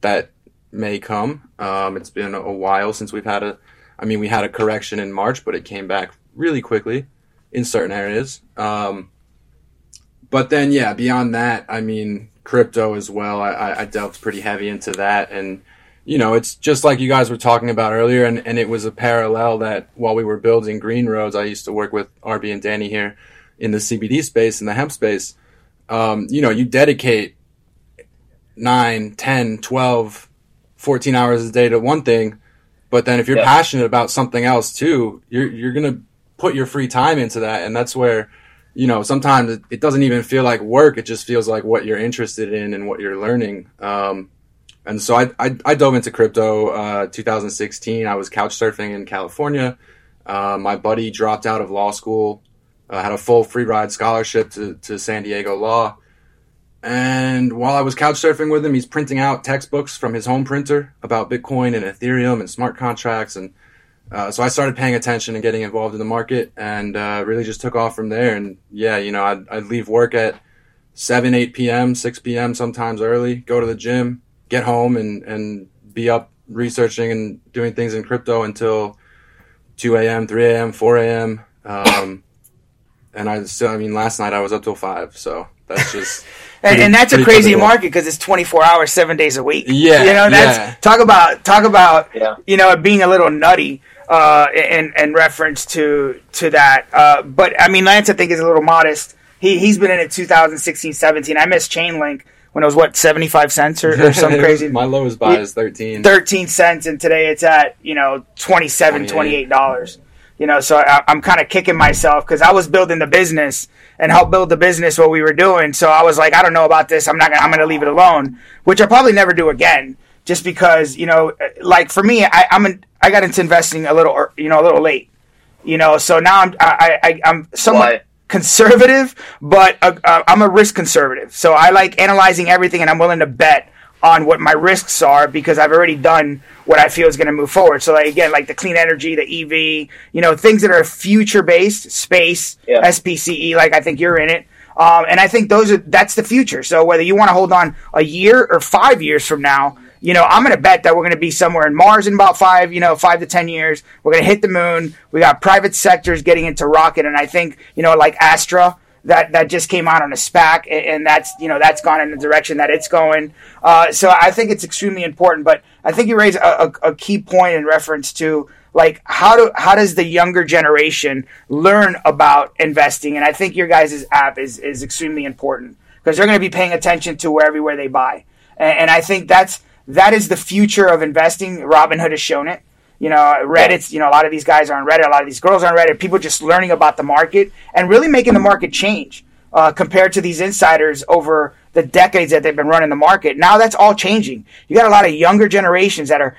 that may come. Um, it's been a while since we've had a I mean, we had a correction in March, but it came back really quickly in certain areas. Um, but then, yeah, beyond that, I mean, crypto as well. I, I delved pretty heavy into that, and you know, it's just like you guys were talking about earlier, and, and it was a parallel that while we were building Green Roads, I used to work with RB and Danny here in the CBD space, in the hemp space. Um, you know, you dedicate 9, 10, 12, 14 hours a day to one thing, but then if you're passionate about something else too, you're you're gonna put your free time into that, and that's where you know sometimes it, it doesn't even feel like work; it just feels like what you're interested in and what you're learning. Um, and so I, I, I dove into crypto uh, 2016. I was couch surfing in California. Uh, my buddy dropped out of law school, uh, had a full free ride scholarship to, to San Diego Law. And while I was couch surfing with him, he's printing out textbooks from his home printer about Bitcoin and Ethereum and smart contracts. And uh, so I started paying attention and getting involved in the market and uh, really just took off from there. And yeah, you know, I'd, I'd leave work at 7, 8 p.m., 6 p.m., sometimes early, go to the gym, get home and, and be up researching and doing things in crypto until 2 a.m., 3 a.m., 4 a.m. Um, and I still, I mean, last night I was up till 5. So that's just. *laughs* and, and, that's a crazy market because it's 24 hours, seven days a week. Yeah, you know that's yeah. talk about talk about yeah. you know being a little nutty uh, in in reference to to that. Uh, but I mean, Lance, I think is a little modest. He he's been in it 2016, 17. I missed Chainlink when it was what 75 cents or, or some *laughs* crazy. My lowest buy is 13. 13 cents, and today it's at you know 27 28 dollars. You know, so I, I'm kind of kicking myself because I was building the business and help build the business what we were doing. So I was like, I don't know about this. I'm not. Gonna, I'm going to leave it alone, which I'll probably never do again. Just because you know, like for me, I, I'm an, I got into investing a little, you know, a little late. You know, so now I'm I, I I'm somewhat. Why? conservative, but uh, uh, I'm a risk conservative. So I like analyzing everything, and I'm willing to bet on what my risks are because I've already done what I feel is going to move forward. So like, again, like the clean energy, the EV, you know, things that are future based, space, yeah. SPCE, like I think you're in it. Um, and I think those are that's the future. So whether you want to hold on a year or five years from now, you know, I'm going to bet that we're going to be somewhere in Mars in about five, you know, five to 10 years. We're going to hit the moon. We got private sectors getting into rocket. And I think, you know, like Astra, that, that just came out on a SPAC and that's, you know, that's gone in the direction that it's going. Uh, so I think it's extremely important, but I think you raise a, a, a key point in reference to, like how do how does the younger generation learn about investing and i think your guys' app is is extremely important because they're going to be paying attention to where everywhere they buy and, and, i think that's that is the future of investing. Robinhood has shown it. You know, Reddit's, you know, a lot of these guys are on Reddit, a lot of these girls are on Reddit, people just learning about the market and really making the market change uh, compared to these insiders over the decades that they've been running the market. Now that's all changing. You got a lot of younger generations that are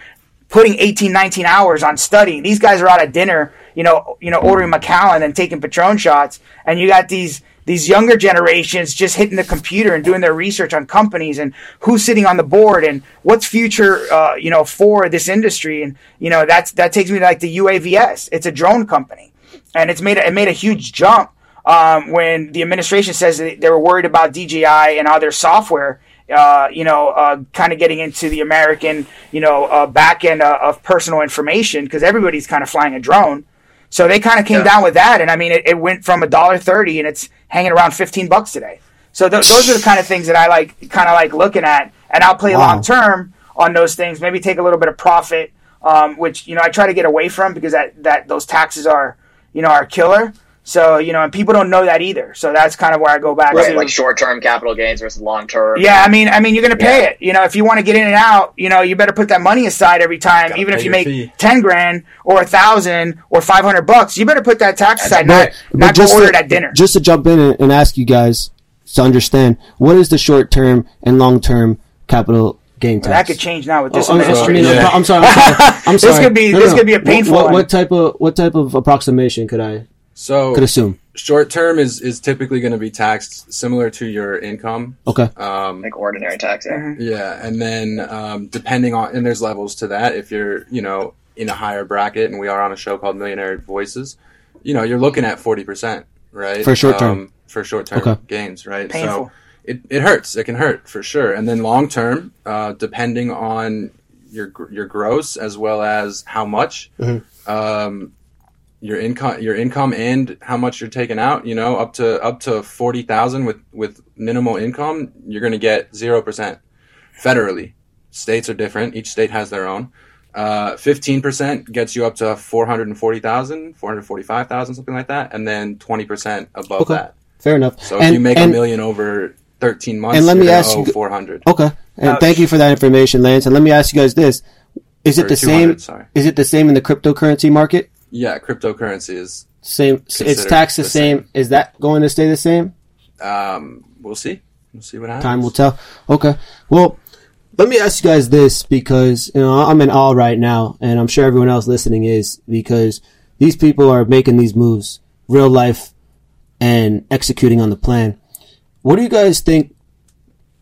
putting 18, 19 hours on studying. These guys are out at dinner, you know, you know, ordering Macallan and taking Patron shots, and you got these these younger generations just hitting the computer and doing their research on companies and who's sitting on the board and what's future uh, you know for this industry. And you know that's that takes me to like the UAVS it's a drone company. And it's made a, it made a huge jump um, when the administration says they were worried about DJI and other software uh, you know, uh, kind of getting into the American, you know, uh, back end uh, of personal information because everybody's kind of flying a drone. So they kind of came yeah. down with that, and I mean, it, it went from a dollar thirty, and it's hanging around fifteen bucks today. So th- those are the kind of things that I like, kind of like looking at, and I'll play wow. long term on those things. Maybe take a little bit of profit, um, which you know I try to get away from because that that those taxes are you know are killer. So you know, and people don't know that either. So that's kind of where I go back right, to like short term capital gains versus long term. Yeah, I mean, I mean, you're going to pay yeah. it. You know, if you want to get in and out, you know, you better put that money aside every time, even if you make fee. ten grand or a thousand or five hundred bucks. You better put that tax aside, but, not, but not just go order to, at dinner. Just to jump in and ask you guys to understand what is the short term and long term capital gain tax. Well, that could change now with this oh, administration. I mean, yeah. *laughs* I'm sorry. *laughs* I'm sorry. I'm sorry. this could be no, this no. could be a painful. What, what, what, type of what type of approximation could I so could assume? Short term is is typically going to be taxed similar to your income. Okay. Um, like ordinary tax. Yeah. Mm-hmm. Yeah, and then um, depending on and there's levels to that. If you're you know in a higher bracket, and we are on a show called Millionaire Voices, you know you're looking at forty percent, right? For short term. Um, for short term okay. gains, right? Painful. So it, it hurts. It can hurt for sure. And then long term, uh, depending on your your gross as well as how much. Mm-hmm. Um, your income your income and how much you're taking out you know up to up to 40,000 with with minimal income you're going to get 0% federally. States are different. Each state has their own. Uh, 15% gets you up to 440,000 445,000 something like that and then 20% above okay. that. Fair enough. So and, if you make a million over 13 months and let me ask you 400 okay. And Ouch. thank you for that information lance. And let me ask you guys this. Is it the same sorry. is it the same in the cryptocurrency market yeah, cryptocurrency is same. It's taxed the, the same. same. Is that going to stay the same? Um, we'll see. We'll see what happens. Time will tell. Okay. Well, let me ask you guys this because you know I'm in awe right now, and I'm sure everyone else listening is because these people are making these moves, real life, and executing on the plan. What do you guys think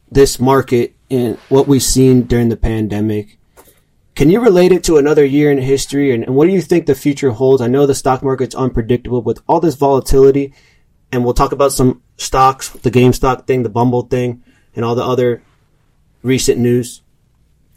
this market and what we've seen during the pandemic can you relate it to another year in history? And, and, what do you think the future holds? I know the stock market's unpredictable with all this volatility, and we'll talk about some stocks, the GameStop thing, the Bumble thing, and all the other recent news.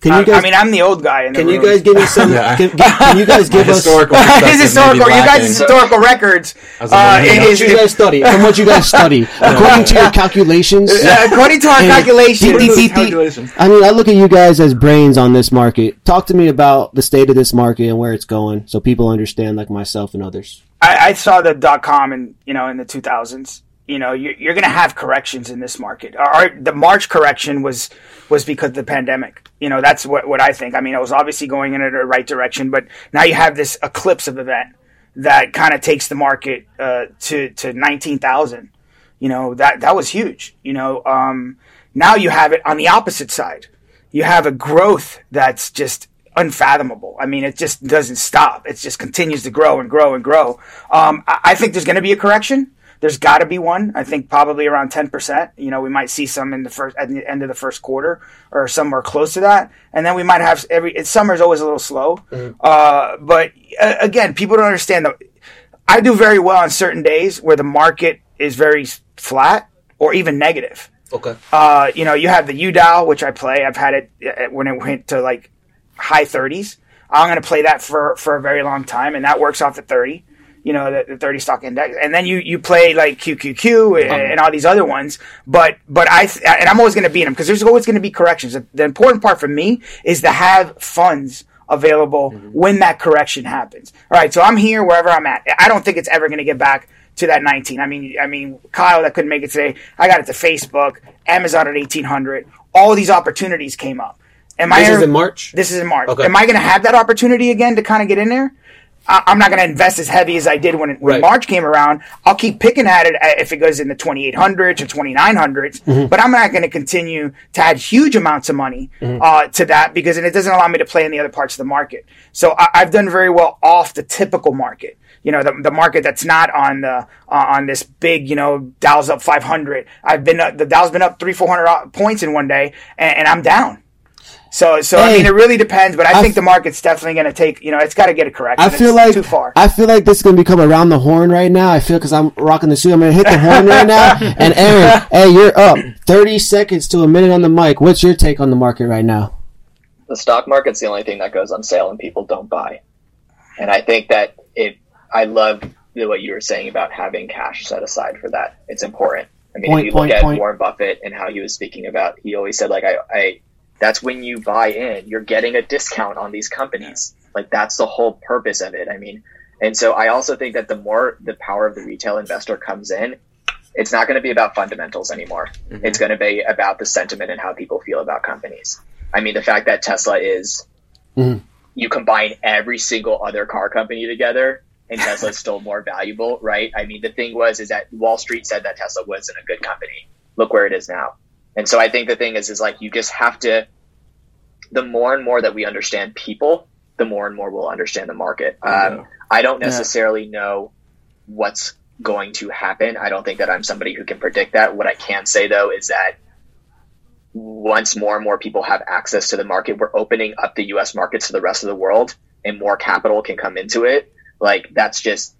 Can you guys, I mean, I'm the old guy. can you guys give me some? yeah. can, can, you guys give *laughs* us historical? *laughs* his historical. You guys' historical records. Uh, is, you guys study from what you guys study *laughs* according to your calculations. Uh, according to our calculations. calculations. I mean, I look at you guys as brains on this market. Talk to me about the state of this market and where it's going, so people understand, like myself and others. I, I saw the dot com in you know in the 2000s you know you're, you're going to have corrections in this market. Our, the March correction was was because of the pandemic. You know that's what what I think. I mean, it was obviously going in the right direction, but now you have this eclipse of event that kind of takes the market uh, to to nineteen thousand. You know that that was huge. You know um, now you have it on the opposite side. You have a growth that's just unfathomable. I mean, it just doesn't stop. It just continues to grow and grow and grow. Um, I, I think there's going to be a correction there's got to be one. I think probably around 10%. You know, we might see some in the first at the end of the first quarter or somewhere close to that, and then we might have every. Summer's always a little slow, mm-hmm. uh, but uh, again, people don't understand that. I do very well on certain days where the market is very flat, or even negative. Okay. Uh, you know, you have the UDOW, which I play. I've had it uh, when it went to like high 30s. I'm going to play that for, for a very long time, and that works off the 30 you know, the, the 30 stock index. And then you, you play like QQQ and, and all these other ones. But, but I, and I'm always going to beat them because there's always going to be corrections. The important part for me is to have funds available mm-hmm. when that correction happens. All right. So I'm here wherever I'm at. I don't think it's ever going to get back to that 19. I mean, I mean, Kyle that couldn't make it today. I got it to Facebook, Amazon at 1800. All these opportunities came up. Am this I, is in March. This is in March. Okay. Am I going to have that opportunity again to kind of get in there? I'm not going to invest as heavy as I did when, when right. March came around. I'll keep picking at it if it goes in the 2800s or 2900s, mm-hmm. but I'm not going to continue to add huge amounts of money mm-hmm. uh, to that because and it doesn't allow me to play in the other parts of the market. So I, have done very well off the typical market. You know, the, the market that's not on the uh, on this big, you know, Dow's up 500. I've been uh, the Dow's been up three, four hundred uh, points in one day, and, and I'm down. So, so hey, I mean, it really depends, but I, I think f- the market's definitely going to take. You know, it's got to get a correction. I feel it's like too far. I feel like this is going to become around the horn right now. I feel because I'm rocking the suit. I'm going to hit the horn right now. *laughs* And Aaron, hey, you're up. Thirty seconds to a minute on the mic. What's your take on the market right now? The stock market's the only thing that goes on sale and people don't buy. And I think that it. I love what you were saying about having cash set aside for that. It's important. I mean, point, if you point, look at point. Warren Buffett and how he was speaking about, he always said like, I, I that's when you buy in. You're getting a discount on these companies. Like that's the whole purpose of it. I mean, and so I also think that the more the power of the retail investor comes in, it's not going to be about fundamentals anymore. Mm-hmm. It's going to be about the sentiment and how people feel about companies. I mean, the fact that Tesla is, mm-hmm. you combine every single other car company together and Tesla is still more valuable, right? I mean, the thing was, is that Wall Street said that Tesla wasn't a good company. Look where it is now. And so I think the thing is, is like you just have to. The more and more that we understand people, the more and more we'll understand the market. Um, I don't necessarily yeah. know what's going to happen. I don't think that I'm somebody who can predict that. What I can say though is that once more and more people have access to the market, we're opening up the US markets to the rest of the world and more capital can come into it. Like that's just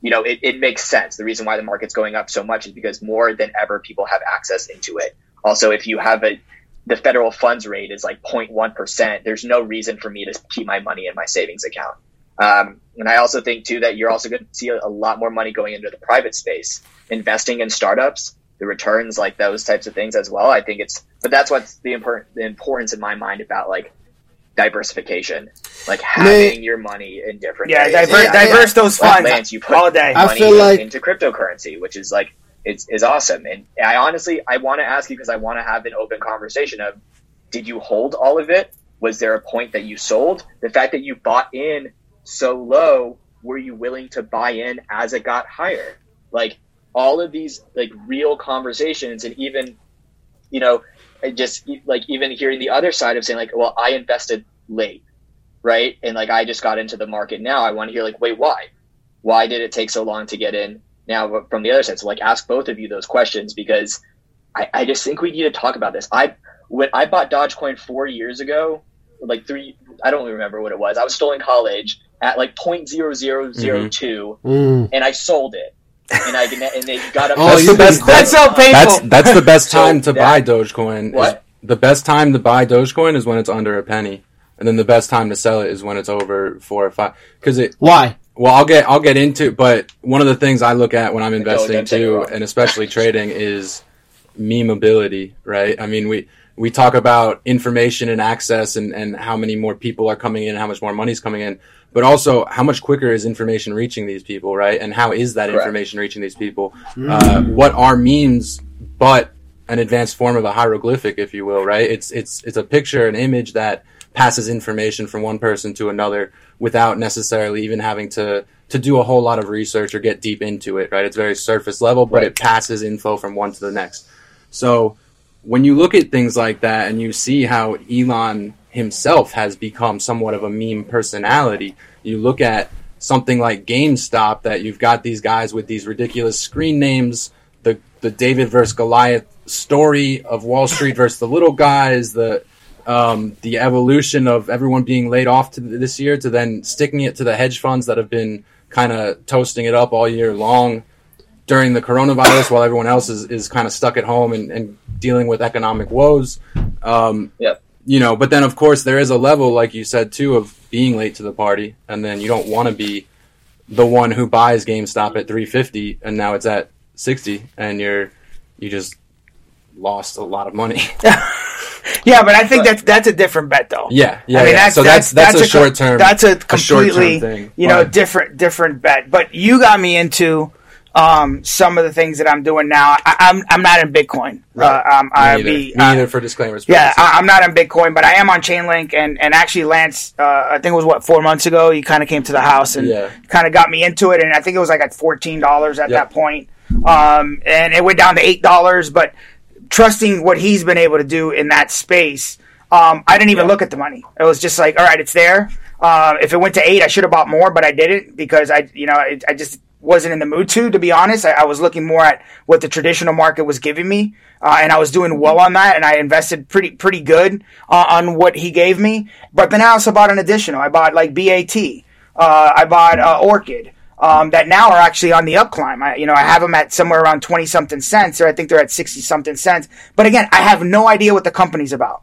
you know, it, it makes sense. The reason why the market's going up so much is because more than ever people have access into it. Also, if you have a the federal funds rate is like 0.1%, there's no reason for me to keep my money in my savings account. Um, and I also think too that you're also going to see a, a, lot more money going into the private space, investing in startups, the returns, like those types of things as well. I think it's, but that's what's the important, the importance in my mind about like diversification, like having your money in different. Yeah, diver- yeah, diverse yeah. those funds. you put all day. I feel like into cryptocurrency, which is like is, is awesome. And I honestly, I want to ask you because I want to have an open conversation of, did you hold all of it? Was there a point that you sold? The fact that you bought in so low, were you willing to buy in as it got higher? Like all of these like real conversations and even, you know, just like even hearing the other side of saying like, well, I invested late, right? And like I just got into the market now. I want to hear like, wait, why? Why did it take so long to get in? Now from the other side. So like ask both of you those questions because I, I just think we need to talk about this. I when I bought Dogecoin four years ago, like three I don't remember what it was. I was still in college at like point zero zero zero two, mm. and I sold it. And I and they got up. *laughs* oh, that's, the best, that's so painful. That's that's the best *laughs* time so to that, buy Dogecoin. What? the best time to buy Dogecoin is when it's under a penny, and then the best time to sell it is when it's over four or five. Because it why well, I'll get I'll get into, but one of the things I look at when I'm investing too, and especially trading, is memeability. Right? I mean, we we talk about information and access, and and how many more people are coming in, how much more money's coming in, but also how much quicker is information reaching these people, right? And how is that Correct. information reaching these people? Mm. Uh, what are memes, but an advanced form of a hieroglyphic, if you will, right? It's it's it's a picture, an image that passes information from one person to another without necessarily even having to to do a whole lot of research or get deep into it, right? It's very surface level, but right. it passes info from one to the next. So when you look at things like that and you see how Elon himself has become somewhat of a meme personality, you look at something like GameStop that you've got these guys with these ridiculous screen names, the the David versus Goliath story of Wall Street versus the little guys, the um, the evolution of everyone being laid off to this year to then sticking it to the hedge funds that have been kind of toasting it up all year long. during the coronavirus while everyone else is, is kind of stuck at home and, and dealing with economic woes. Um, yep. You know, but then of course there is a level, like you said too, of being late to the party, and then you don't want to be the one who buys GameStop at 350 and now it's at 60, and you're you just lost a lot of money. *laughs* yeah, but I think that's that's a different bet though. Yeah, yeah. I mean, yeah. That's, so that's that's, that's, a, short term. That's a completely a thing, you know different different bet. But you got me into um, some of the things that I'm doing now. I, am I'm, I'm not in Bitcoin. Right. Uh, um, I be me uh, for disclaimers. Yeah, I, am not in Bitcoin, but I am on Chainlink, and and actually Lance, uh, I think it was what four months ago, he kind of came to the house and yeah. kind of got me into it, and I think it was like at fourteen dollars at yep. that point. Um, and it went down to eight dollars, but trusting what he's been able to do in that space, um, I didn't even yeah. look at the money. It was just like, all right, it's there. Uh, if it went to eight, I should have bought more, but I didn't because I, you know, I, I just wasn't in the mood to, to be honest. I, I, was looking more at what the traditional market was giving me, uh, and I was doing well on that, and I invested pretty pretty good uh, on what he gave me. But then I also bought an additional. I bought like BAT. Uh, I bought uh, Orchid. Um, that now are actually on the up climb. I, you know, I have them at somewhere around 20 something cents, or I think they're at 60 something cents. But again, I have no idea what the company's about.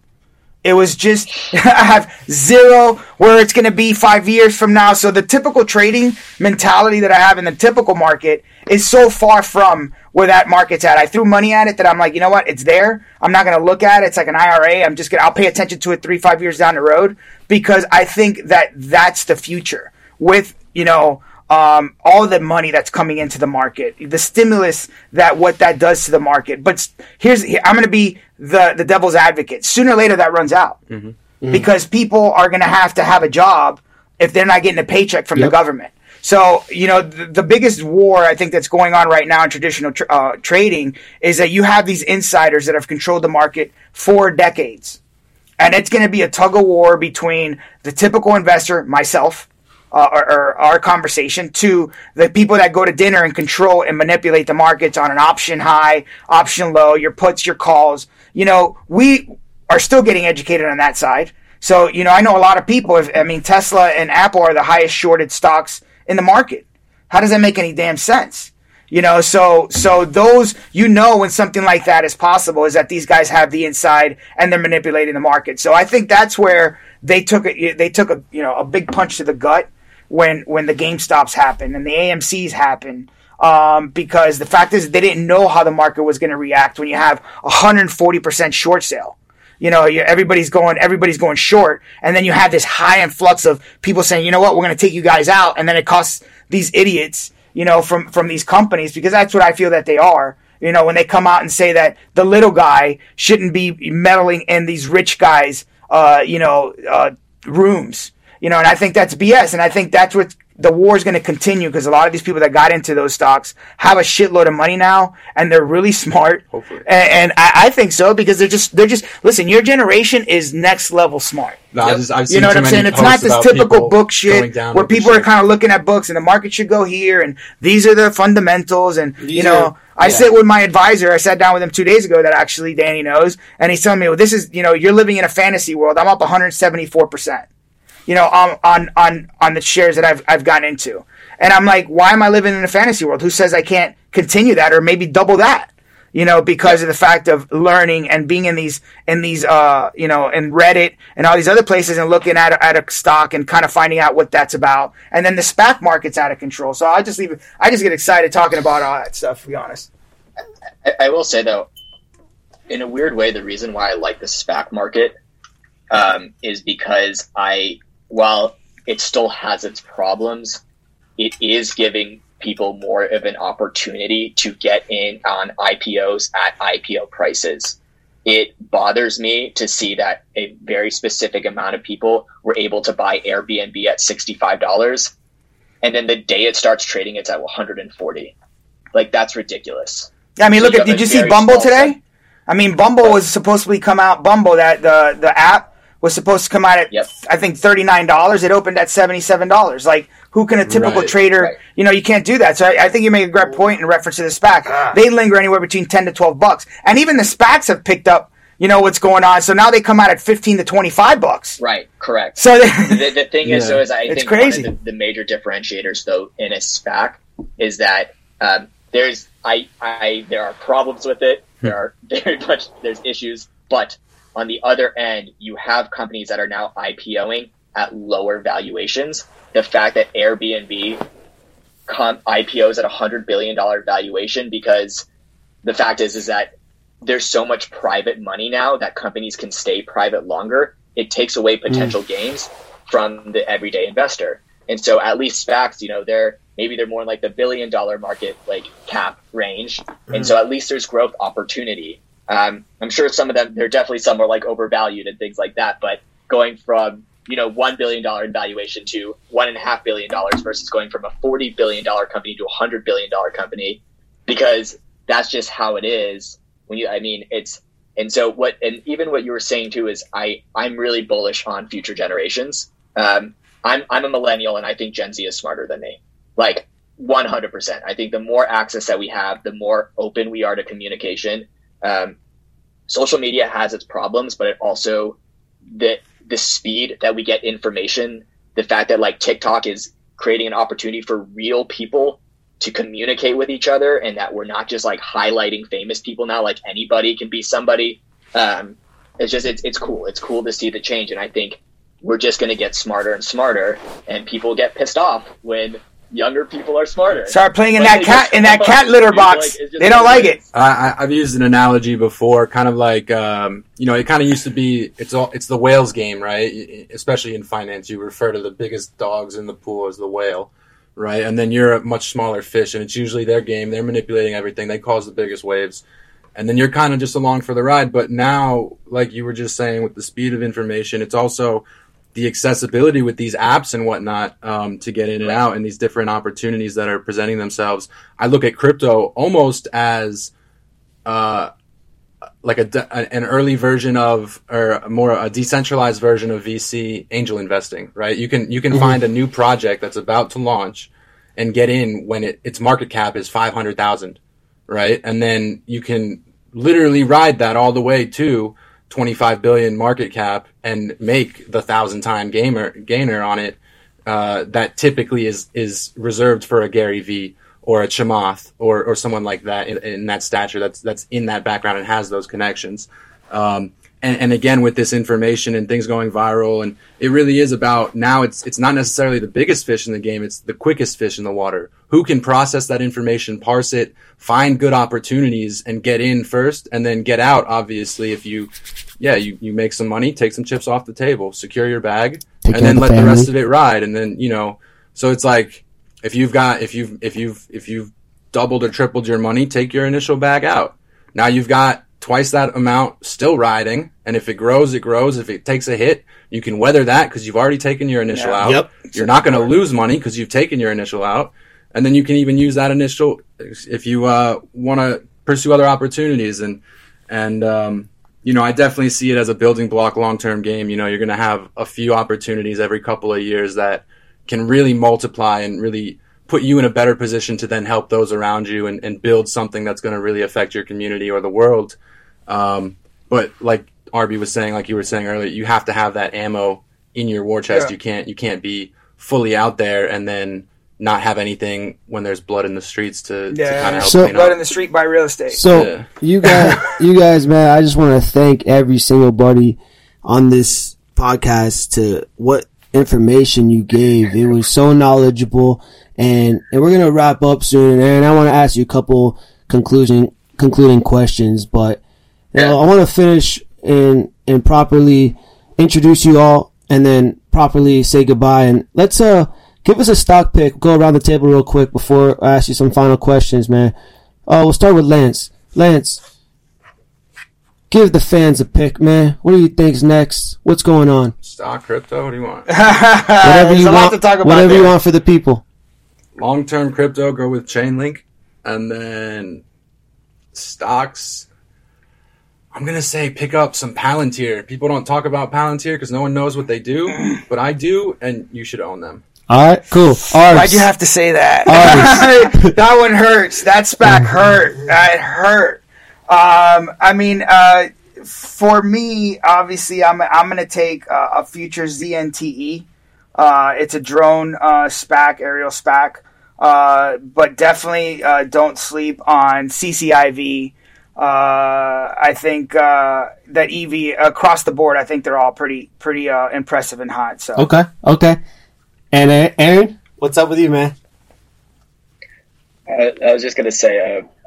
It was just, *laughs* I have zero where it's going to be five years from now. So the typical trading mentality that I have in the typical market is so far from where that market's at. I threw money at it that I'm like, you know what? It's there. I'm not going to look at it. It's like an IRA. I'm just going to, I'll pay attention to it three, five years down the road because I think that that's the future with, you know, um, all the money that's coming into the market, the stimulus that what that does to the market. But here's I'm going to be the the devil's advocate. Sooner or later, that runs out mm-hmm. Mm-hmm. because people are going to have to have a job if they're not getting a paycheck from yep. the government. So, you know, the, the, biggest war I think that's going on right now in traditional tr- uh, trading is that you have these insiders that have controlled the market for decades. And it's going to be a tug of war between the typical investor, myself, uh, or, or, our conversation to the people that go to dinner and control and manipulate the markets on an option high, option low, your puts, your calls. You know, we are still getting educated on that side. So, you know, I know a lot of people. If, I mean, Tesla and Apple are the highest shorted stocks in the market. How does that make any damn sense? You know, so so those you know when something like that is possible is that these guys have the inside and they're manipulating the market. So I think that's where they took a they took a you know a big punch to the gut when when the Game Stops happen and the AMC's happen. Um, because the fact is they didn't know how the market was going to react when you have 140% short sale. You know, everybody's going, everybody's going short, and then you have this high influx of people saying, you know what, we're going to take you guys out, and then it costs these idiots, you know, from from these companies because that's what I feel that they are. You know, when they come out and say that the little guy shouldn't be meddling in these rich guys, uh, you know, uh, rooms you know, and I think that's BS. And I think that's what the war is going to continue because a lot of these people that got into those stocks have a shitload of money now and they're really smart. Hopefully. And, and I, I, think so because they're just, they're just, listen, your generation is next level smart. No, yep. just, you know what I'm saying? It's not this typical book shit where people are kind of looking at books and the market should go here and these are the fundamentals. And, these you know, are, I sit with my advisor. I sat down with him two days ago that actually Danny knows. And he's telling me, well, this is, you know, you're living in a fantasy world. I'm up 174% you know, on on on on the shares that I've I've gotten into. And I'm like, why am I living in a fantasy world? Who says I can't continue that or maybe double that? You know, because of the fact of learning and being in these in these uh you know in Reddit and all these other places and looking at at a stock and kind of finding out what that's about. And then the SPAC market's out of control. So I just leave it. I just get excited talking about all that stuff. To be honest, I, I will say though, in a weird way, the reason why I like the SPAC market um, is because I while it still has its problems, it is giving people more of an opportunity to get in on IPOs at IPO prices. It bothers me to see that a very specific amount of people were able to buy Airbnb at $65 and then the day it starts trading it's at 140. Like that's ridiculous. Yeah, I mean, so look at did you see Bumble today? I mean, Bumble was supposed to come out. Bumble that the the app was supposed to come out at yep. I think thirty nine dollars. It opened at seventy seven dollars. Like who can a typical right, trader? Right. You know, you can't do that. So I, I, think you make a great point in reference to the SPAC. Ah. They linger anywhere between ten to twelve bucks, and even the SPACs have picked up. You know what's going on, so now they come out at fifteen to twenty five bucks. Right, correct. So they, the, the thing yeah. is, so is I it's think crazy. one of the, the, major differentiators though in a SPAC is that um, there's I I there are problems with it. There are *laughs* very much there's issues, but on the other end, you have companies that are now IPOing at lower valuations. The fact that Airbnb com- IPOs at a hundred billion dollar valuation because the fact is is that there's so much private money now that companies can stay private longer. It takes away potential mm. gains from the everyday investor. And so at least SPACs, you know, they're maybe they're more like the billion dollar market like cap range. Mm. And so at least there's growth opportunity. Um, I'm sure some of them, they're definitely some are like overvalued and things like that. But going from you know one billion dollar valuation to one and a half billion dollars versus going from a forty billion dollar company to a hundred billion dollar company, because that's just how it is. When you, I mean, it's and so what, and even what you were saying too is I I'm really bullish on future generations. Um, I'm I'm a millennial and I think Gen Z is smarter than me. Like 100%. I think the more access that we have, the more open we are to communication. Um, social media has its problems, but it also the the speed that we get information, the fact that like TikTok is creating an opportunity for real people to communicate with each other, and that we're not just like highlighting famous people now. Like anybody can be somebody. Um, it's just it's it's cool. It's cool to see the change, and I think we're just going to get smarter and smarter, and people get pissed off when younger people are smarter. Start playing in that cat in that cat litter box. Like, they don't like it. I, have used an analogy before, kind of like um, you know, it kind of used to be it's all it's the whales game, right? Especially in finance, you refer to the biggest dogs in the pool as the whale, right? And then you're a much smaller fish, and it's usually their game. They're manipulating everything. They cause the biggest waves. And then you're kind of just along for the ride. But now, like you were just saying, with the speed of information, it's also the accessibility with these apps and whatnot um, to get in and out and these different opportunities that are presenting themselves. I look at crypto almost as uh, like a, an early version of or more a decentralized version of VC angel investing, right? You can you can mm-hmm. find a new project that's about to launch and get in when it, its market cap is 500,000, right? And then you can literally ride that all the way to 25 billion market cap and make the thousand time gamer gainer on it uh, that typically is is reserved for a Gary Vee or a Chamath or or someone like that in, in, that stature that's that's in that background and has those connections. Um, and, and again, with this information and things going viral, and it really is about now. It's it's not necessarily the biggest fish in the game; it's the quickest fish in the water. Who can process that information, parse it, find good opportunities, and get in first, and then get out. Obviously, if you, yeah, you, you make some money, take some chips off the table, secure your bag, take and then the let family. the rest of it ride. And then you know, so it's like if you've got if you've if you've if you've doubled or tripled your money, take your initial bag out. Now you've got twice that amount still riding. And if it grows, it grows. If it takes a hit, you can weather that because you've already taken your initial yeah. out. Yep. You're not going to lose money because you've taken your initial out. And then you can even use that initial if you uh, want to pursue other opportunities. And, and, um, you know, I definitely see it as a building block long term game. You know, you're going to have a few opportunities every couple of years that can really multiply and really put you in a better position to then help those around you and, and build something that's going to really affect your community or the world. Um, but like Arby was saying, like you were saying earlier, you have to have that ammo in your war chest. Yeah. You can't you can't be fully out there and then not have anything when there's blood in the streets to, yeah. to kind of help so, blood in the street buy real estate. So yeah. you guys, *laughs* you guys, man, I just want to thank every single buddy on this podcast to what information you gave. It was so knowledgeable, and and we're gonna wrap up soon. And I want to ask you a couple conclusion concluding questions, but yeah. I want to finish and and properly introduce you all, and then properly say goodbye. And let's uh give us a stock pick. Go around the table real quick before I ask you some final questions, man. Uh, we'll start with Lance. Lance, give the fans a pick, man. What do you think's next? What's going on? Stock, crypto. What do you want? *laughs* whatever you want. whatever there. you want for the people. Long term crypto, go with Chainlink, and then stocks. I'm gonna say pick up some Palantir. People don't talk about Palantir because no one knows what they do, but I do, and you should own them. All right, cool. Arts. Why'd you have to say that? *laughs* that one hurts. That SPAC mm-hmm. hurt. That hurt. Um, I mean, uh, for me, obviously, I'm I'm gonna take uh, a future ZNTE. Uh, it's a drone uh, SPAC, aerial SPAC. Uh, but definitely uh, don't sleep on CCIV. Uh, I think uh, that EV across the board. I think they're all pretty pretty uh, impressive and hot. So okay, okay. And Aaron, what's up with you, man? I, I was just gonna say,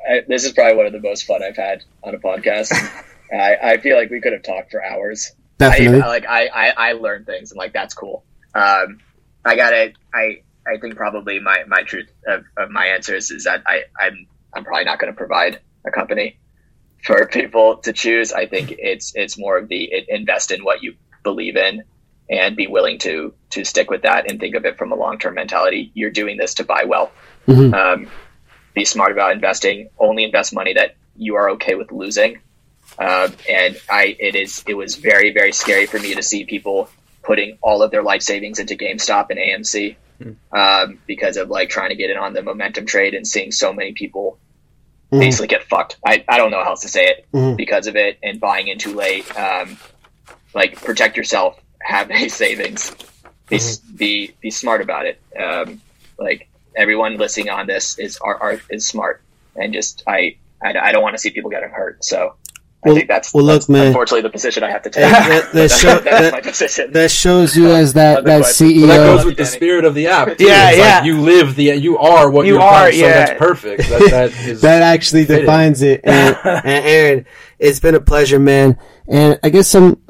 I, this is probably one of the most fun I've had on a podcast. *laughs* I, I feel like we could have talked for hours. Definitely. I, like I, I, I learn things and like that's cool. Um, I got it. I I think probably my my truth of, of my answers is that I I'm I'm probably not going to provide a company for people to choose. I think it's it's more of the invest in what you believe in and be willing to to stick with that and think of it from a long term mentality. You're doing this to buy wealth. Mm-hmm. Um, be smart about investing. Only invest money that you are okay with losing. Uh, and I, it is, it was very, very scary for me to see people putting all of their life savings into GameStop and AMC mm. um, because of like trying to get in on the momentum trade and seeing so many people mm. basically get fucked. I, I don't know how else to say it mm. because of it and buying in too late. Um, like protect yourself, have *laughs* a savings, be, mm-hmm. be, be smart about it. Um, like everyone listening on this is are, are is smart and just I I, I don't want to see people getting hurt. So well, I think that's, well, that's look, man. unfortunately the position I have to take. that, that, *laughs* show, that, that, shows you as that, that CEO. that goes with the spirit of the app. *laughs* Too. Yeah, it's yeah. Like you live the, you are what you are. yeah, so that's perfect. That, that, is that actually fitting. defines it. And, and Aaron, it's been a pleasure, man. And I guess some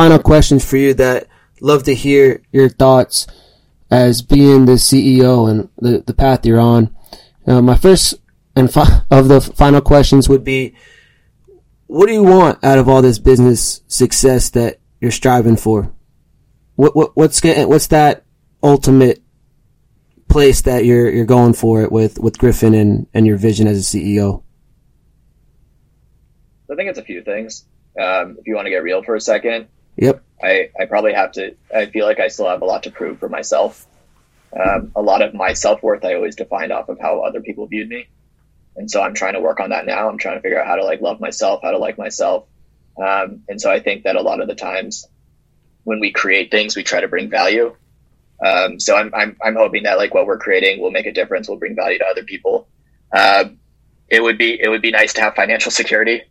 final questions for you that love to hear your thoughts as being the CEO and the, the path you're on. Uh, my first and fi- *laughs* of the final questions would be, what do you want out of all this business success that you're striving for? What, what what's what's that ultimate place that you're you're going for it with with Grifin and and your vision as a CEO? I think it's a few things. Um, if you want to get real for a second, Yep. I, I probably have to, I feel like I still have a lot to prove for myself. Um, a lot of my self worth I always defined off of how other people viewed me. And so I'm trying to work on that now. I'm trying to figure out how to like love myself, how to like myself. Um, and so I think that a lot of the times when we create things, we try to bring value. Um, so I'm, I'm, I'm hoping that like what we're creating will make a difference, will bring value to other people. Uh, it would be, it would be nice to have financial security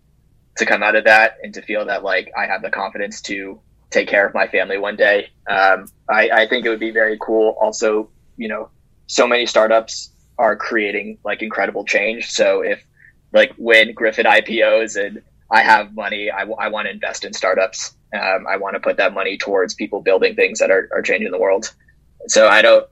to come out of that and to feel that like I have the confidence to take care of my family one day. Um, I, I think it would be very cool. Also, you know, so many startups are creating like incredible change. So if like when Grifin IPOs and I have money, I, w- I want to invest in startups. Um, I want to put that money towards people building things that are, are changing the world. So I don't,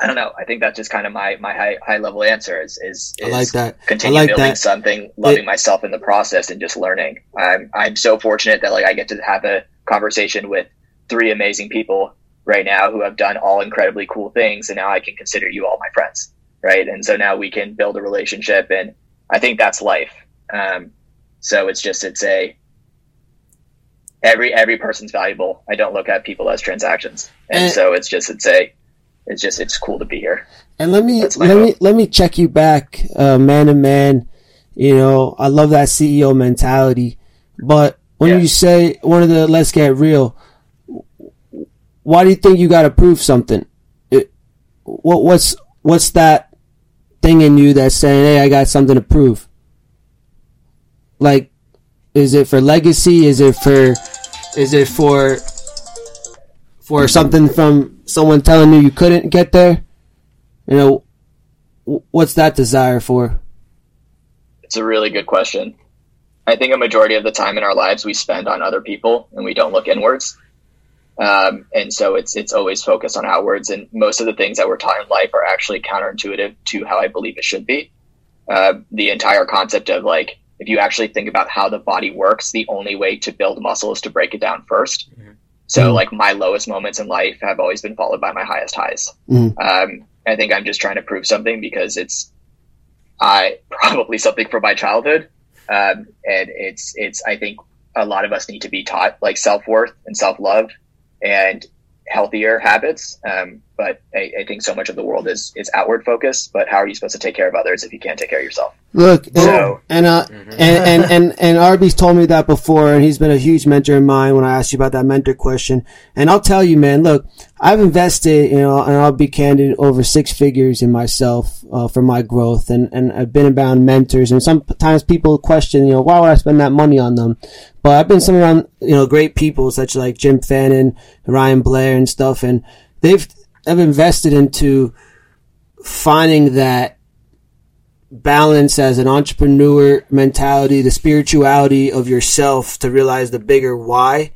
I don't know. I think that's just kind of my my high high level answer is is, is I like that. Continue like building that. something, loving it, myself in the process, and just learning. I'm I'm so fortunate that like I get to have a conversation with three amazing people right now who have done all incredibly cool things, and now I can consider you all my friends, right? And so now we can build a relationship, and I think that's life. Um, so it's just it's a every every person's valuable. I don't look at people as transactions, and, and so it's just it's a it's just it's cool to be here. And let me let hope. me let me check you back, uh, man to man. You know, I love that CEO mentality. But when yeah. you say one of the let's get real, why do you think you got to prove something? It, what what's what's that thing in you that's saying, "Hey, I got something to prove"? Like, is it for legacy? Is it for is it for for something from someone telling you you couldn't get there? You know, what's that desire for? It's a really good question. I think a majority of the time in our lives we spend on other people and we don't look inwards. Um, and so it's it's always focused on outwards. And most of the things that we're taught in life are actually counterintuitive to how I believe it should be. Uh, the entire concept of like if you actually think about how the body works, the only way to build muscle is to break it down 1st mm-hmm. So mm. like my lowest moments in life have always been followed by my highest highs. Mm. Um, I think I'm just trying to prove something because it's I *laughs* probably something from my childhood, um, and it's it's I think a lot of us need to be taught like self worth and self love and healthier habits. Um, but I, I, think so much of the world is is outward focused. But how are you supposed to take care of others if you can't take care of yourself? Look, so, and uh, mm-hmm. and, and and and Arby's told me that before, and he's been a huge mentor of mine when I asked you about that mentor question. And I'll tell you, man, look, I've invested, you know, and I'll be candid, over six figures in myself uh, for my growth, and and I've been around mentors, and sometimes people question, you know, why would I spend that money on them? But I've been some around, you know, great people such like Jim Fannin, Ryan Blair, and stuff, and they've have invested into finding that balance as an entrepreneur mentality, the spirituality of yourself to realize the bigger why.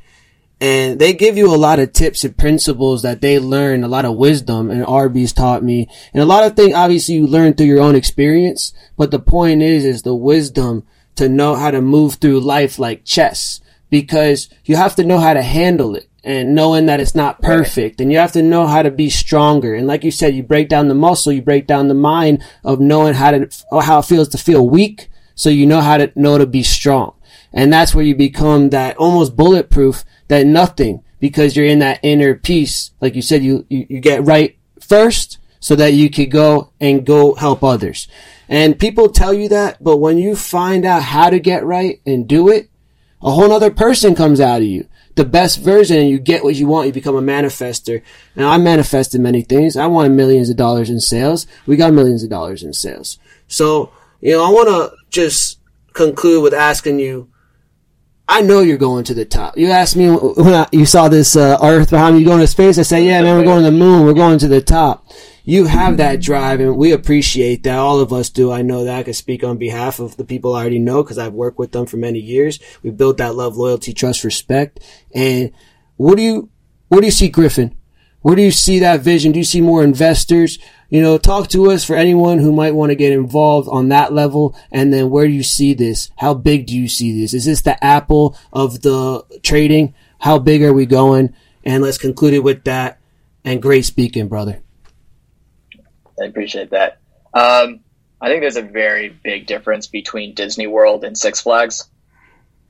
And they give you a lot of tips and principles that they learn, a lot of wisdom, and Arby's taught me. And a lot of things, obviously, you learn through your own experience. But the point is, is the wisdom to know how to move through life like chess because you have to know how to handle it and knowing that it's not perfect. And you have to know how to be stronger. And like you said you break down the muscle you break down the mind of knowing how to how it feels to feel weak so you know how to know to be strong. And that's where you become that almost bulletproof that nothing because you're in that inner peace. Like you said you you, you get right first so that you could go and go help others. And people tell you that but when you find out how to get right and do it a whole other person comes out of you the best version and you get what you want, you become a manifester. And I manifested many things. I wanted millions of dollars in sales. We got millions of dollars in sales. So, you know, I want to just conclude with asking you, I know you're going to the top. You asked me when I, you saw this uh, Earth behind me, you going to space. I said, yeah, man, we're going to the moon. We're going to the top you have that drive and we appreciate that. All of us do. I know that I can speak on behalf of the people I already know because I've worked with them for many years. We built that love, loyalty, trust, respect. And what do you, where do you see Grifin? Where do you see that vision? Do you see more investors? You know, talk to us for anyone who might want to get involved on that level. And then where do you see this? How big do you see this? Is this the Apple of the trading? How big are we going? And let's conclude it with that. And great speaking, brother. I appreciate that. Um, I think there's a very big difference between Disney World and Six Flags,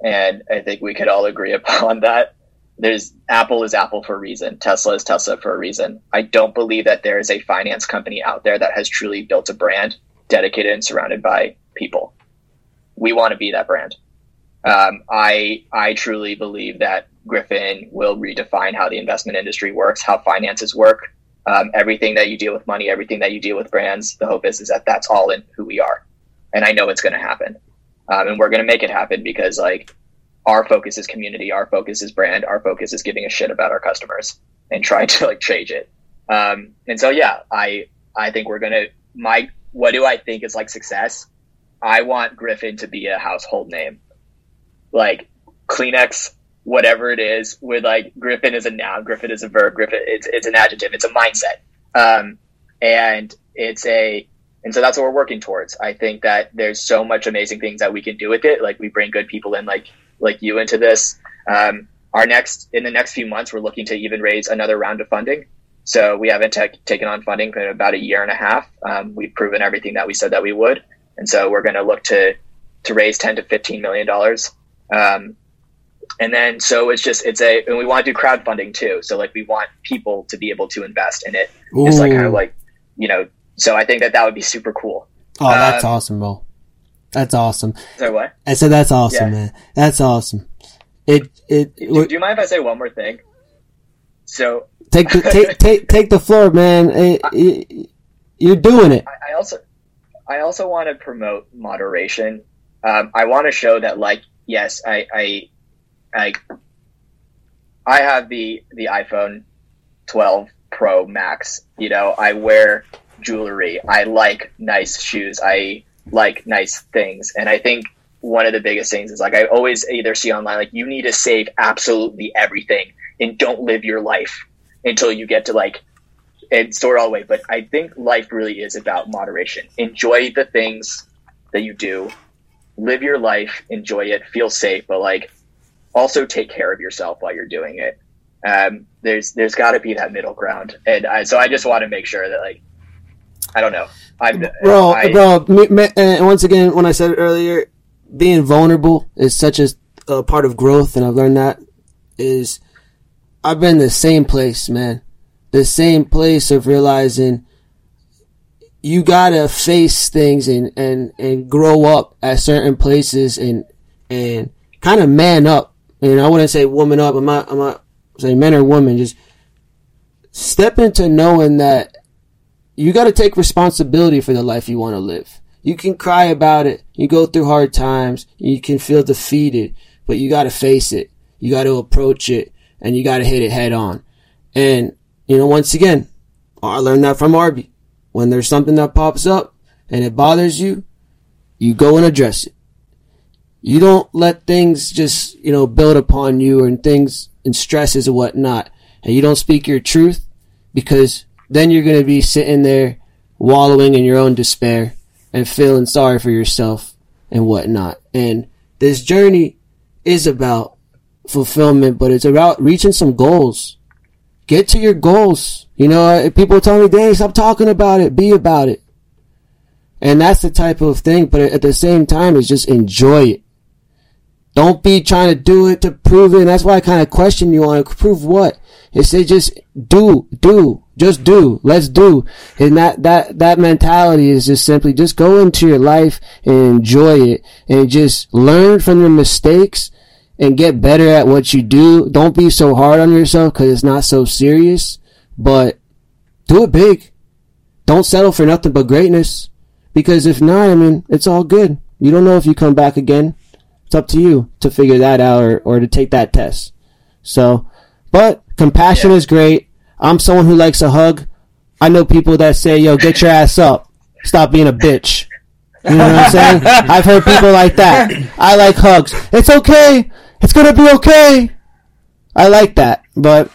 and I think we could all agree *laughs* upon that. There's Apple is Apple for a reason. Tesla is Tesla for a reason. I don't believe that there is a finance company out there that has truly built a brand dedicated and surrounded by people. We want to be that brand. Um, I I truly believe that Grifin will redefine how the investment industry works, how finances work, um, everything that you deal with money, everything that you deal with brands, the hope is is that that's all in who we are, and I know it's going to happen, um, and we're going to make it happen because like our focus is community, our focus is brand, our focus is giving a shit about our customers and trying *laughs* to like change it. Um, and so yeah, I I think we're gonna my what do I think is like success? I want Grifin to be a household name, like Kleenex whatever it is with like Grifin is a noun, Grifin is a verb, Grifin it's it's an adjective, it's a mindset. Um, and it's a and so that's what we're working towards. I think that there's so much amazing things that we can do with it. Like we bring good people in like like you into this. Um, our next in the next few months we're looking to even raise another round of funding. So we haven't te- taken on funding for about a year and a half. Um, we've proven everything that we said that we would, and so we're going to look to to raise ten to fifteen million dollars. Um, and then so it's just it's a and we want to do crowdfunding too. So like we want people to be able to invest in it. Ooh. It's like kind of like you know. So I think that that would be super cool. Oh, that's um, awesome, bro. That's awesome. So what? I said that's awesome, yeah. man. That's awesome. It it. Do, do, you mind if I say one more thing? So take the, *laughs* take take take the floor, man. It, it, you're doing it. I, I also I also want to promote moderation. Um, I want to show that, like, yes, I, I like I have the the iPhone 12 Pro Max. You know, I wear jewelry. I like nice shoes. I like nice things, and I think one of the biggest things is like I always either see online like you need to save absolutely everything and don't live your life until you get to like and store all away. But I think life really is about moderation. Enjoy the things that you do. Live your life, enjoy it, feel safe, but like also take care of yourself while you're doing it. Um, there's there's got to be that middle ground, and I, so I just want to make sure that like I don't know, I'm bro, I, bro. And once again, when I said earlier, being vulnerable is such a, a part of growth, and I've learned that is I've been the same place, man. the same place of realizing you gotta face things and, and, and grow up at certain places and and kind of man up. And I wouldn't say woman up. I'm not I'm not saying men or women. Just step into knowing that you got to take responsibility for the life you want to live. You can cry about it. You go through hard times. You can feel defeated, but you got to face it. You got to approach it and you got to hit it head on. And, you know, once again, I learned that from Arby. When there's something that pops up and it bothers you, you go and address it. You don't let things just, you know, build upon you and things and stresses and whatnot. And you don't speak your truth because then you're going to be sitting there wallowing in your own despair and feeling sorry for yourself and whatnot. And this journey is about fulfillment, but it's about reaching some goals. Get to your goals. You know, uh, people tell me, Danny, stop talking about it. Be about it. And that's the type of thing, but at the same time, is just enjoy it. Don't be trying to do it to prove it. And that's why I kind of question you on. Prove what? It's say just do, do, just do. Let's do. And that, that, that mentality is just simply just go into your life and enjoy it and just learn from your mistakes and get better at what you do. Don't be so hard on yourself because it's not so serious, but do it big. Don't settle for nothing but greatness because if not, I mean, it's all good. You don't know if you come back again. It's up to you to figure that out or, or to take that test. So, but compassion yeah. is great. I'm someone who likes a hug. I know people that say, yo, get your ass up. Stop being a bitch. You know what I'm saying? *laughs* I've heard people like that. I like hugs. It's okay. It's gonna be okay. I like that, but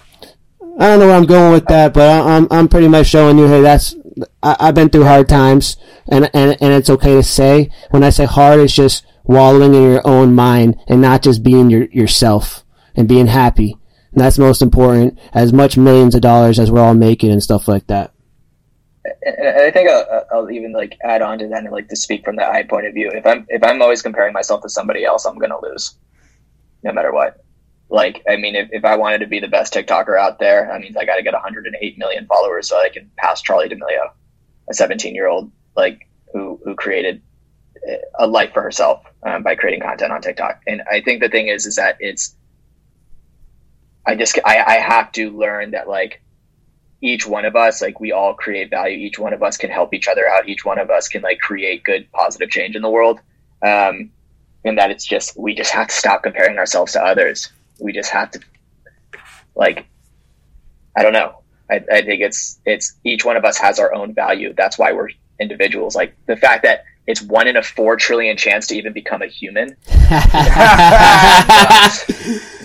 I don't know where I'm going with that. But I, am I'm pretty much showing you, hey, that's I, have been through hard times, and and and it's okay to say. When I say hard, it's just wallowing in your own mind and not just being your yourself and being happy. And that's most important. As much millions of dollars as we're all making and stuff like that. And I think I'll, I'll, even like add on to that, and like to speak from the eye point of view. If I'm if I'm always comparing myself to somebody else, I'm gonna lose, no matter what. Like, I mean, if, if I wanted to be the best TikToker out there, that means I got to get 108 million followers so I can pass Charli D'Amelio, a 17 year old like who who created a life for herself um, by creating content on TikTok. And I think the thing is, is that it's I just I, I have to learn that like each one of us like we all create value. Each one of us can help each other out. Each one of us can like create good positive change in the world. Um, and that it's just we just have to stop comparing ourselves to others. We just have to like i don't know. I, I think it's it's each one of us has our own value. That's why we're individuals. Like the fact that it's one in a four trillion chance to even become a human. *laughs* *laughs*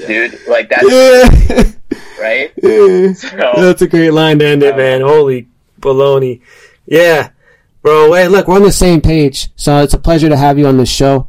Dude, like that's yeah. right. *laughs* Yeah. So, that's a great line to end it, uh, man. Holy baloney. Yeah. Bro, hey, look, we're on the same page. So it's a pleasure to have you on this show.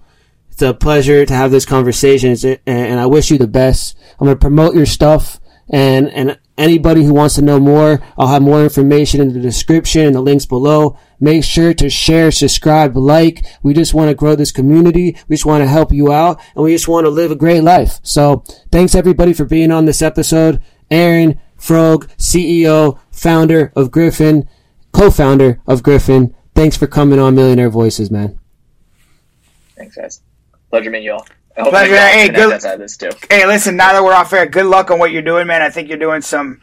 It's a pleasure to have this conversation, and I wish you the best. I'm going to promote your stuff, and, and Anybody who wants to know more, I'll have more information in the description and the links below. Make sure to share, subscribe, like. We just want to grow this community. We just want to help you out and we just want to live a great life. So thanks everybody for being on this episode. Aaron Froug, CEO, founder of Grifin, co-founder of Grifin. Thanks for coming on Millionaire Voices, man. Thanks, guys. Pleasure meeting you all. Pleasure. Hey, good. This too. Hey, listen. Now that we're off air, good luck on what you're doing, man. I think you're doing some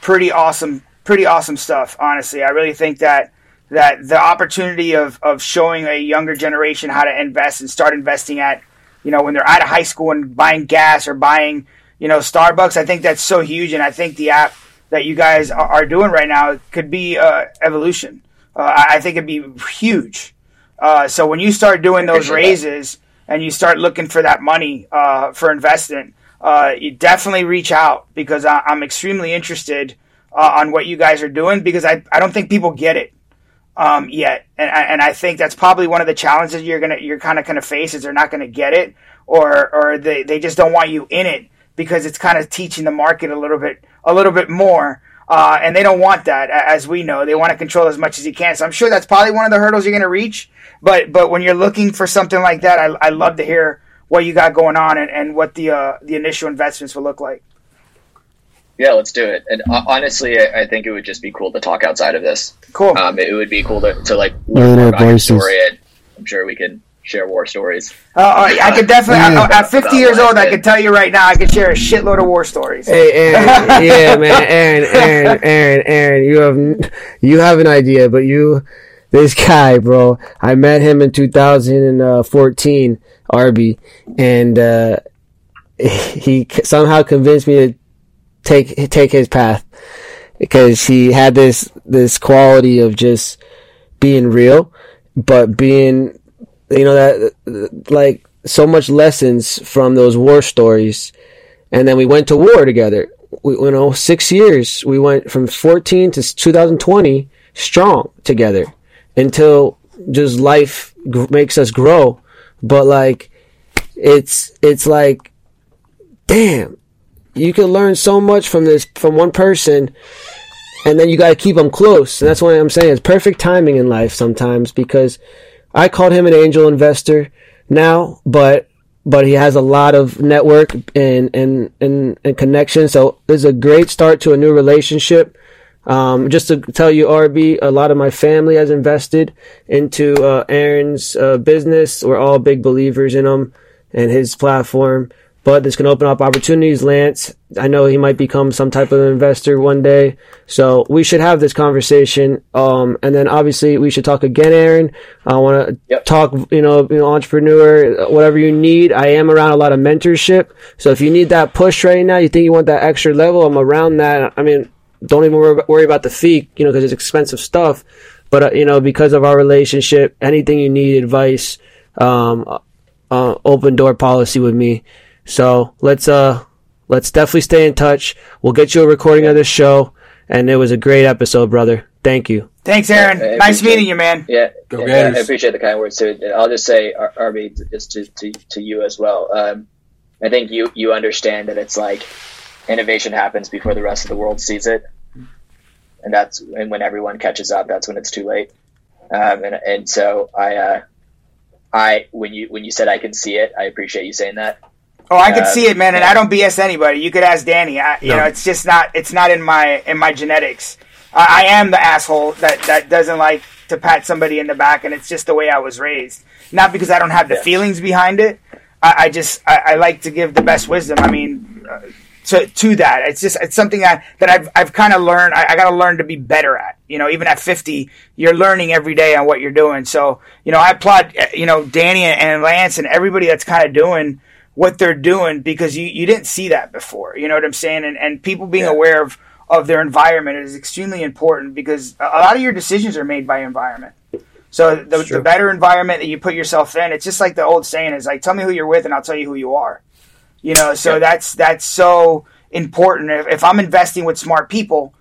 pretty awesome, pretty awesome stuff. Honestly, I really think that that the opportunity of of showing a younger generation how to invest and start investing at, you know, when they're out of high school and buying gas or buying, you know, Starbucks. I think that's so huge, and I think the app that you guys are doing right now could be uh, evolution. Uh, I think it'd be huge. Uh, so when you start doing those raises and you start looking for that money uh, for investment, uh, you definitely reach out because I, am extremely interested uh, on what you guys are doing because I, I don't think people get it um, yet, and and I think that's probably one of the challenges you're gonna you're kind of gonna face is they're not gonna get it or or they, they just don't want you in it because it's kind of teaching the market a little bit a little bit more. Uh, and they don't want that, as we know. They want to control as much as you can. So I'm sure that's probably one of the hurdles you're going to reach. But but when you're looking for something like that, I, I love to hear what you got going on and, and what the uh, the initial investments will look like. Yeah, let's do it. And uh, honestly, I, I, think it would just be cool to talk outside of this. Cool. Um, it would be cool to, to like learn more about your story, and I'm sure we can share war stories. Uh, uh I could definitely. Yeah. at 50 years old, I can tell you right now, I could share a shitload of war stories. Hey, Aaron. *laughs* yeah, man, Aaron, Aaron, Aaron, Aaron. You have you have an idea, but you, this guy, bro. I met him in 2014, Arby, and uh, *laughs* he somehow convinced me to take take his path because he had this this quality of just being real, but being you know that like so much lessons from those war stories, and then we went to war together. We, you know, six years. We went from 14 to 2020 strong together until just life g- makes us grow. But like, it's it's like, damn, you can learn so much from this from one person and then you got to keep them close. And that's what i'm saying. It's perfect timing in life sometimes because i called him an angel investor now but but he has a lot of network and and and, and connection. So it's a great start to a new relationship. Um, just to tell you, RB, a lot of my family has invested into uh, Aaron's uh, business. We're all big believers in him and his platform but this can open up opportunities. Lance, I know he might become some type of investor one day, so we should have this conversation. Um, and then obviously we should talk again, Aaron. I want to yep. talk, you know, you know, entrepreneur, whatever you need. I am around a lot of mentorship, so if you need that push right now, you think you want that extra level, I'm around that. I mean, don't even worry about the fee, you know, because it's expensive stuff. But uh, you know, because of our relationship, anything you need, advice, um, uh, open door policy with me. So let's uh let's definitely stay in touch. We'll get you a recording of this show, and it was a great episode, brother. Thank you. Thanks, Aaron. nice meeting you, man. Yeah, yeah I appreciate the kind words too. I'll just say, Arby, just to, to, to you as well. Um, I think you you understand that it's like innovation happens before the rest of the world sees it, and that's and when everyone catches up, that's when it's too late. Um, and and so I, uh, I when you when you said I can see it, I appreciate you saying that. Oh, I could see it, man, and I don't BS anybody. You could ask Danny. I, you no. know, it's just not. It's not in my in my genetics. I, I, am the asshole that that doesn't like to pat somebody in the back, and it's just the way I was raised. Not because I don't have the yeah. feelings behind it. I, I just I, I, like to give the best wisdom. I mean, uh, to to that, it's just it's something that that I've I've kind of learned. I, I got to learn to be better at. You know, even at fifty, you're learning every day on what you're doing. So you know, I applaud uh, you know Danny and Lance and everybody that's kind of doing what they're doing because you, you didn't see that before. You know what I'm saying? And, and people being yeah. aware of, of their environment is extremely important because a lot of your decisions are made by environment. So the, the better environment that you put yourself in, it's just like the old saying is like, tell me who you're with and I'll tell you who you are. You know, so yeah. that's, that's so important. If, if I'm investing with smart people,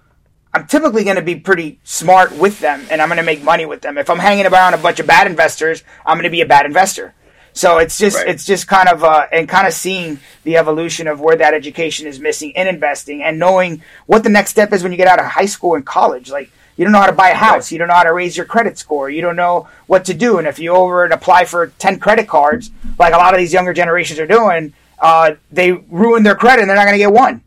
I'm typically going to be pretty smart with them and I'm going to make money with them. If I'm hanging around a bunch of bad investors, I'm going to be a bad investor. So it's just right. it's just kind of uh, and kind of seeing the evolution of where that education is missing in investing and knowing what the next step is when you get out of high school and college. Like you don't know how to buy a house, you don't know how to raise your credit score, you don't know what to do, and if you over and apply for ten credit cards, like a lot of these younger generations are doing, uh, they ruin their credit and they're not going to get one.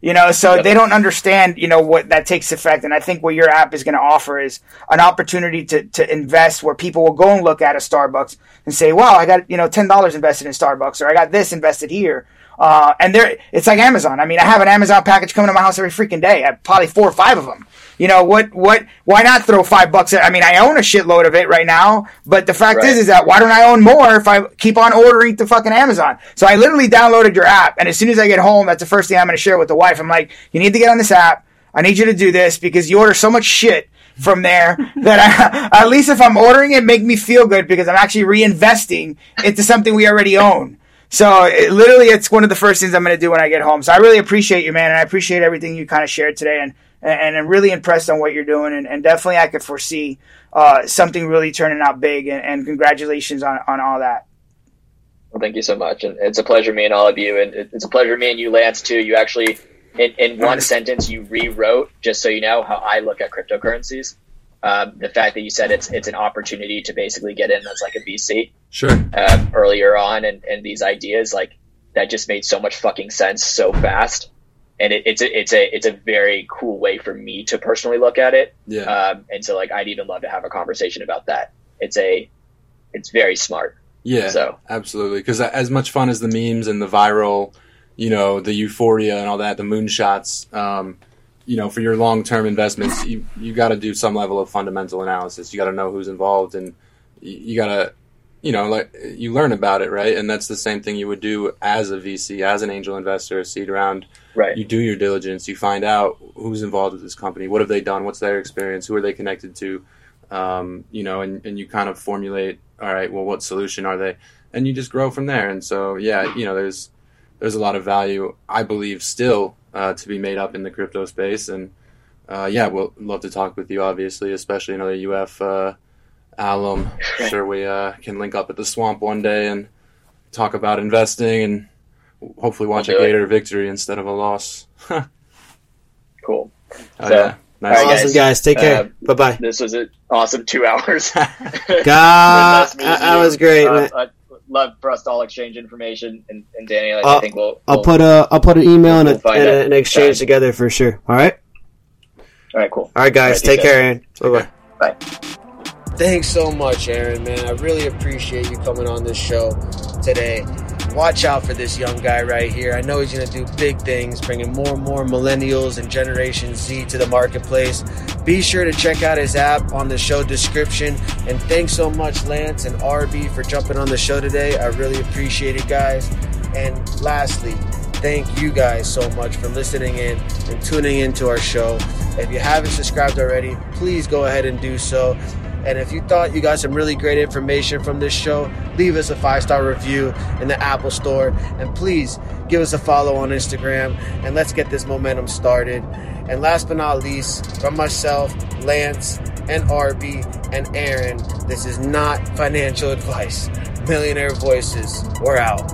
You know, so they don't understand, you know, what that takes effect. And I think what your app is going to offer is an opportunity to, to invest where people will go and look at a Starbucks and say, wow, I got, you know, $10 invested in Starbucks or I got this invested here. Uh, and there, it's like Amazon. I mean, I have an Amazon package coming to my house every freaking day. I have probably four or five of them. You know what? What? Why not throw five bucks? At, I mean, I own a shitload of it right now, but the fact right. is, is that why don't I own more if I keep on ordering to fucking Amazon? So I literally downloaded your app, and as soon as I get home, that's the first thing I'm going to share with the wife. I'm like, you need to get on this app. I need you to do this because you order so much shit from there *laughs* that I, at least if I'm ordering it, make me feel good because I'm actually reinvesting into something we already own. So it, literally, it's one of the first things I'm going to do when I get home. So I really appreciate you, man, and I appreciate everything you kind of shared today. And and, I'm really impressed on what you're doing. And, and definitely, I could foresee uh, something really turning out big. And, and, congratulations on, on all that. Well, thank you so much, and it's a pleasure me and all of you, and it's a pleasure me and you, Lance, too. You actually, in, in one sentence, you rewrote just so you know how I look at cryptocurrencies. Um, the fact that you said it's it's an opportunity to basically get in as like a VC, sure, um, earlier on, and, and these ideas like that just made so much fucking sense so fast and it, it's a it's a it's a very cool way for me to personally look at it. Yeah. Um, and so like I'd even love to have a conversation about that. It's a it's very smart. Yeah. So absolutely, because as much fun as the memes and the viral, you know, the euphoria and all that, the moonshots. Um, you know, for your long term investments, you you got to do some level of fundamental analysis. You got to know who's involved, and you, you got to you know, like you learn about it, right? And that's the same thing you would do as a VC, as an angel investor, a seed round. Right. You do your diligence. You find out who's involved with this company. What have they done? What's their experience? Who are they connected to? Um, you know, and, and you kind of formulate, all right, well, what solution are they? And you just grow from there. And so, yeah, you know, there's, there's a lot of value, I believe, still uh, to be made up in the crypto space. And uh, yeah, we'll love to talk with you, obviously, especially another UF uh, alum. Sure, we uh, can link up at the swamp one day and talk about investing and hopefully watch we'll a Gator it. victory instead of a loss. *laughs* cool. Oh, so, yeah. Nice. Right, awesome, guys. guys. Take care. Uh, bye bye. This was an awesome two hours. *laughs* *laughs* God, that was great. Uh, I love for us to all exchange information. And, and Danny, like, i think we'll, I'll we'll, put a I'll put an email we'll and, a, and an exchange together for sure. All right. All right. Cool. All right, guys. All right, take care, Aaron. Bye bye. Bye. Thanks so much, Aaron, man. I really appreciate you coming on this show today. Watch out for this young guy right here. I know he's going to do big things, bringing more and more millennials and Generation Z to the marketplace. Be sure to check out his app on the show description. And thanks so much, Lance and RB, for jumping on the show today. I really appreciate it, guys. And lastly, thank you guys so much for listening in and tuning into our show. If you haven't subscribed already, please go ahead and do so. And if you thought you got some really great information from this show, leave us a five star review in the Apple Store. And please give us a follow on Instagram and let's get this momentum started. And last but not least, from myself, Lance, and RB, and Aaron, this is not financial advice. Millionaire Voices, we're out.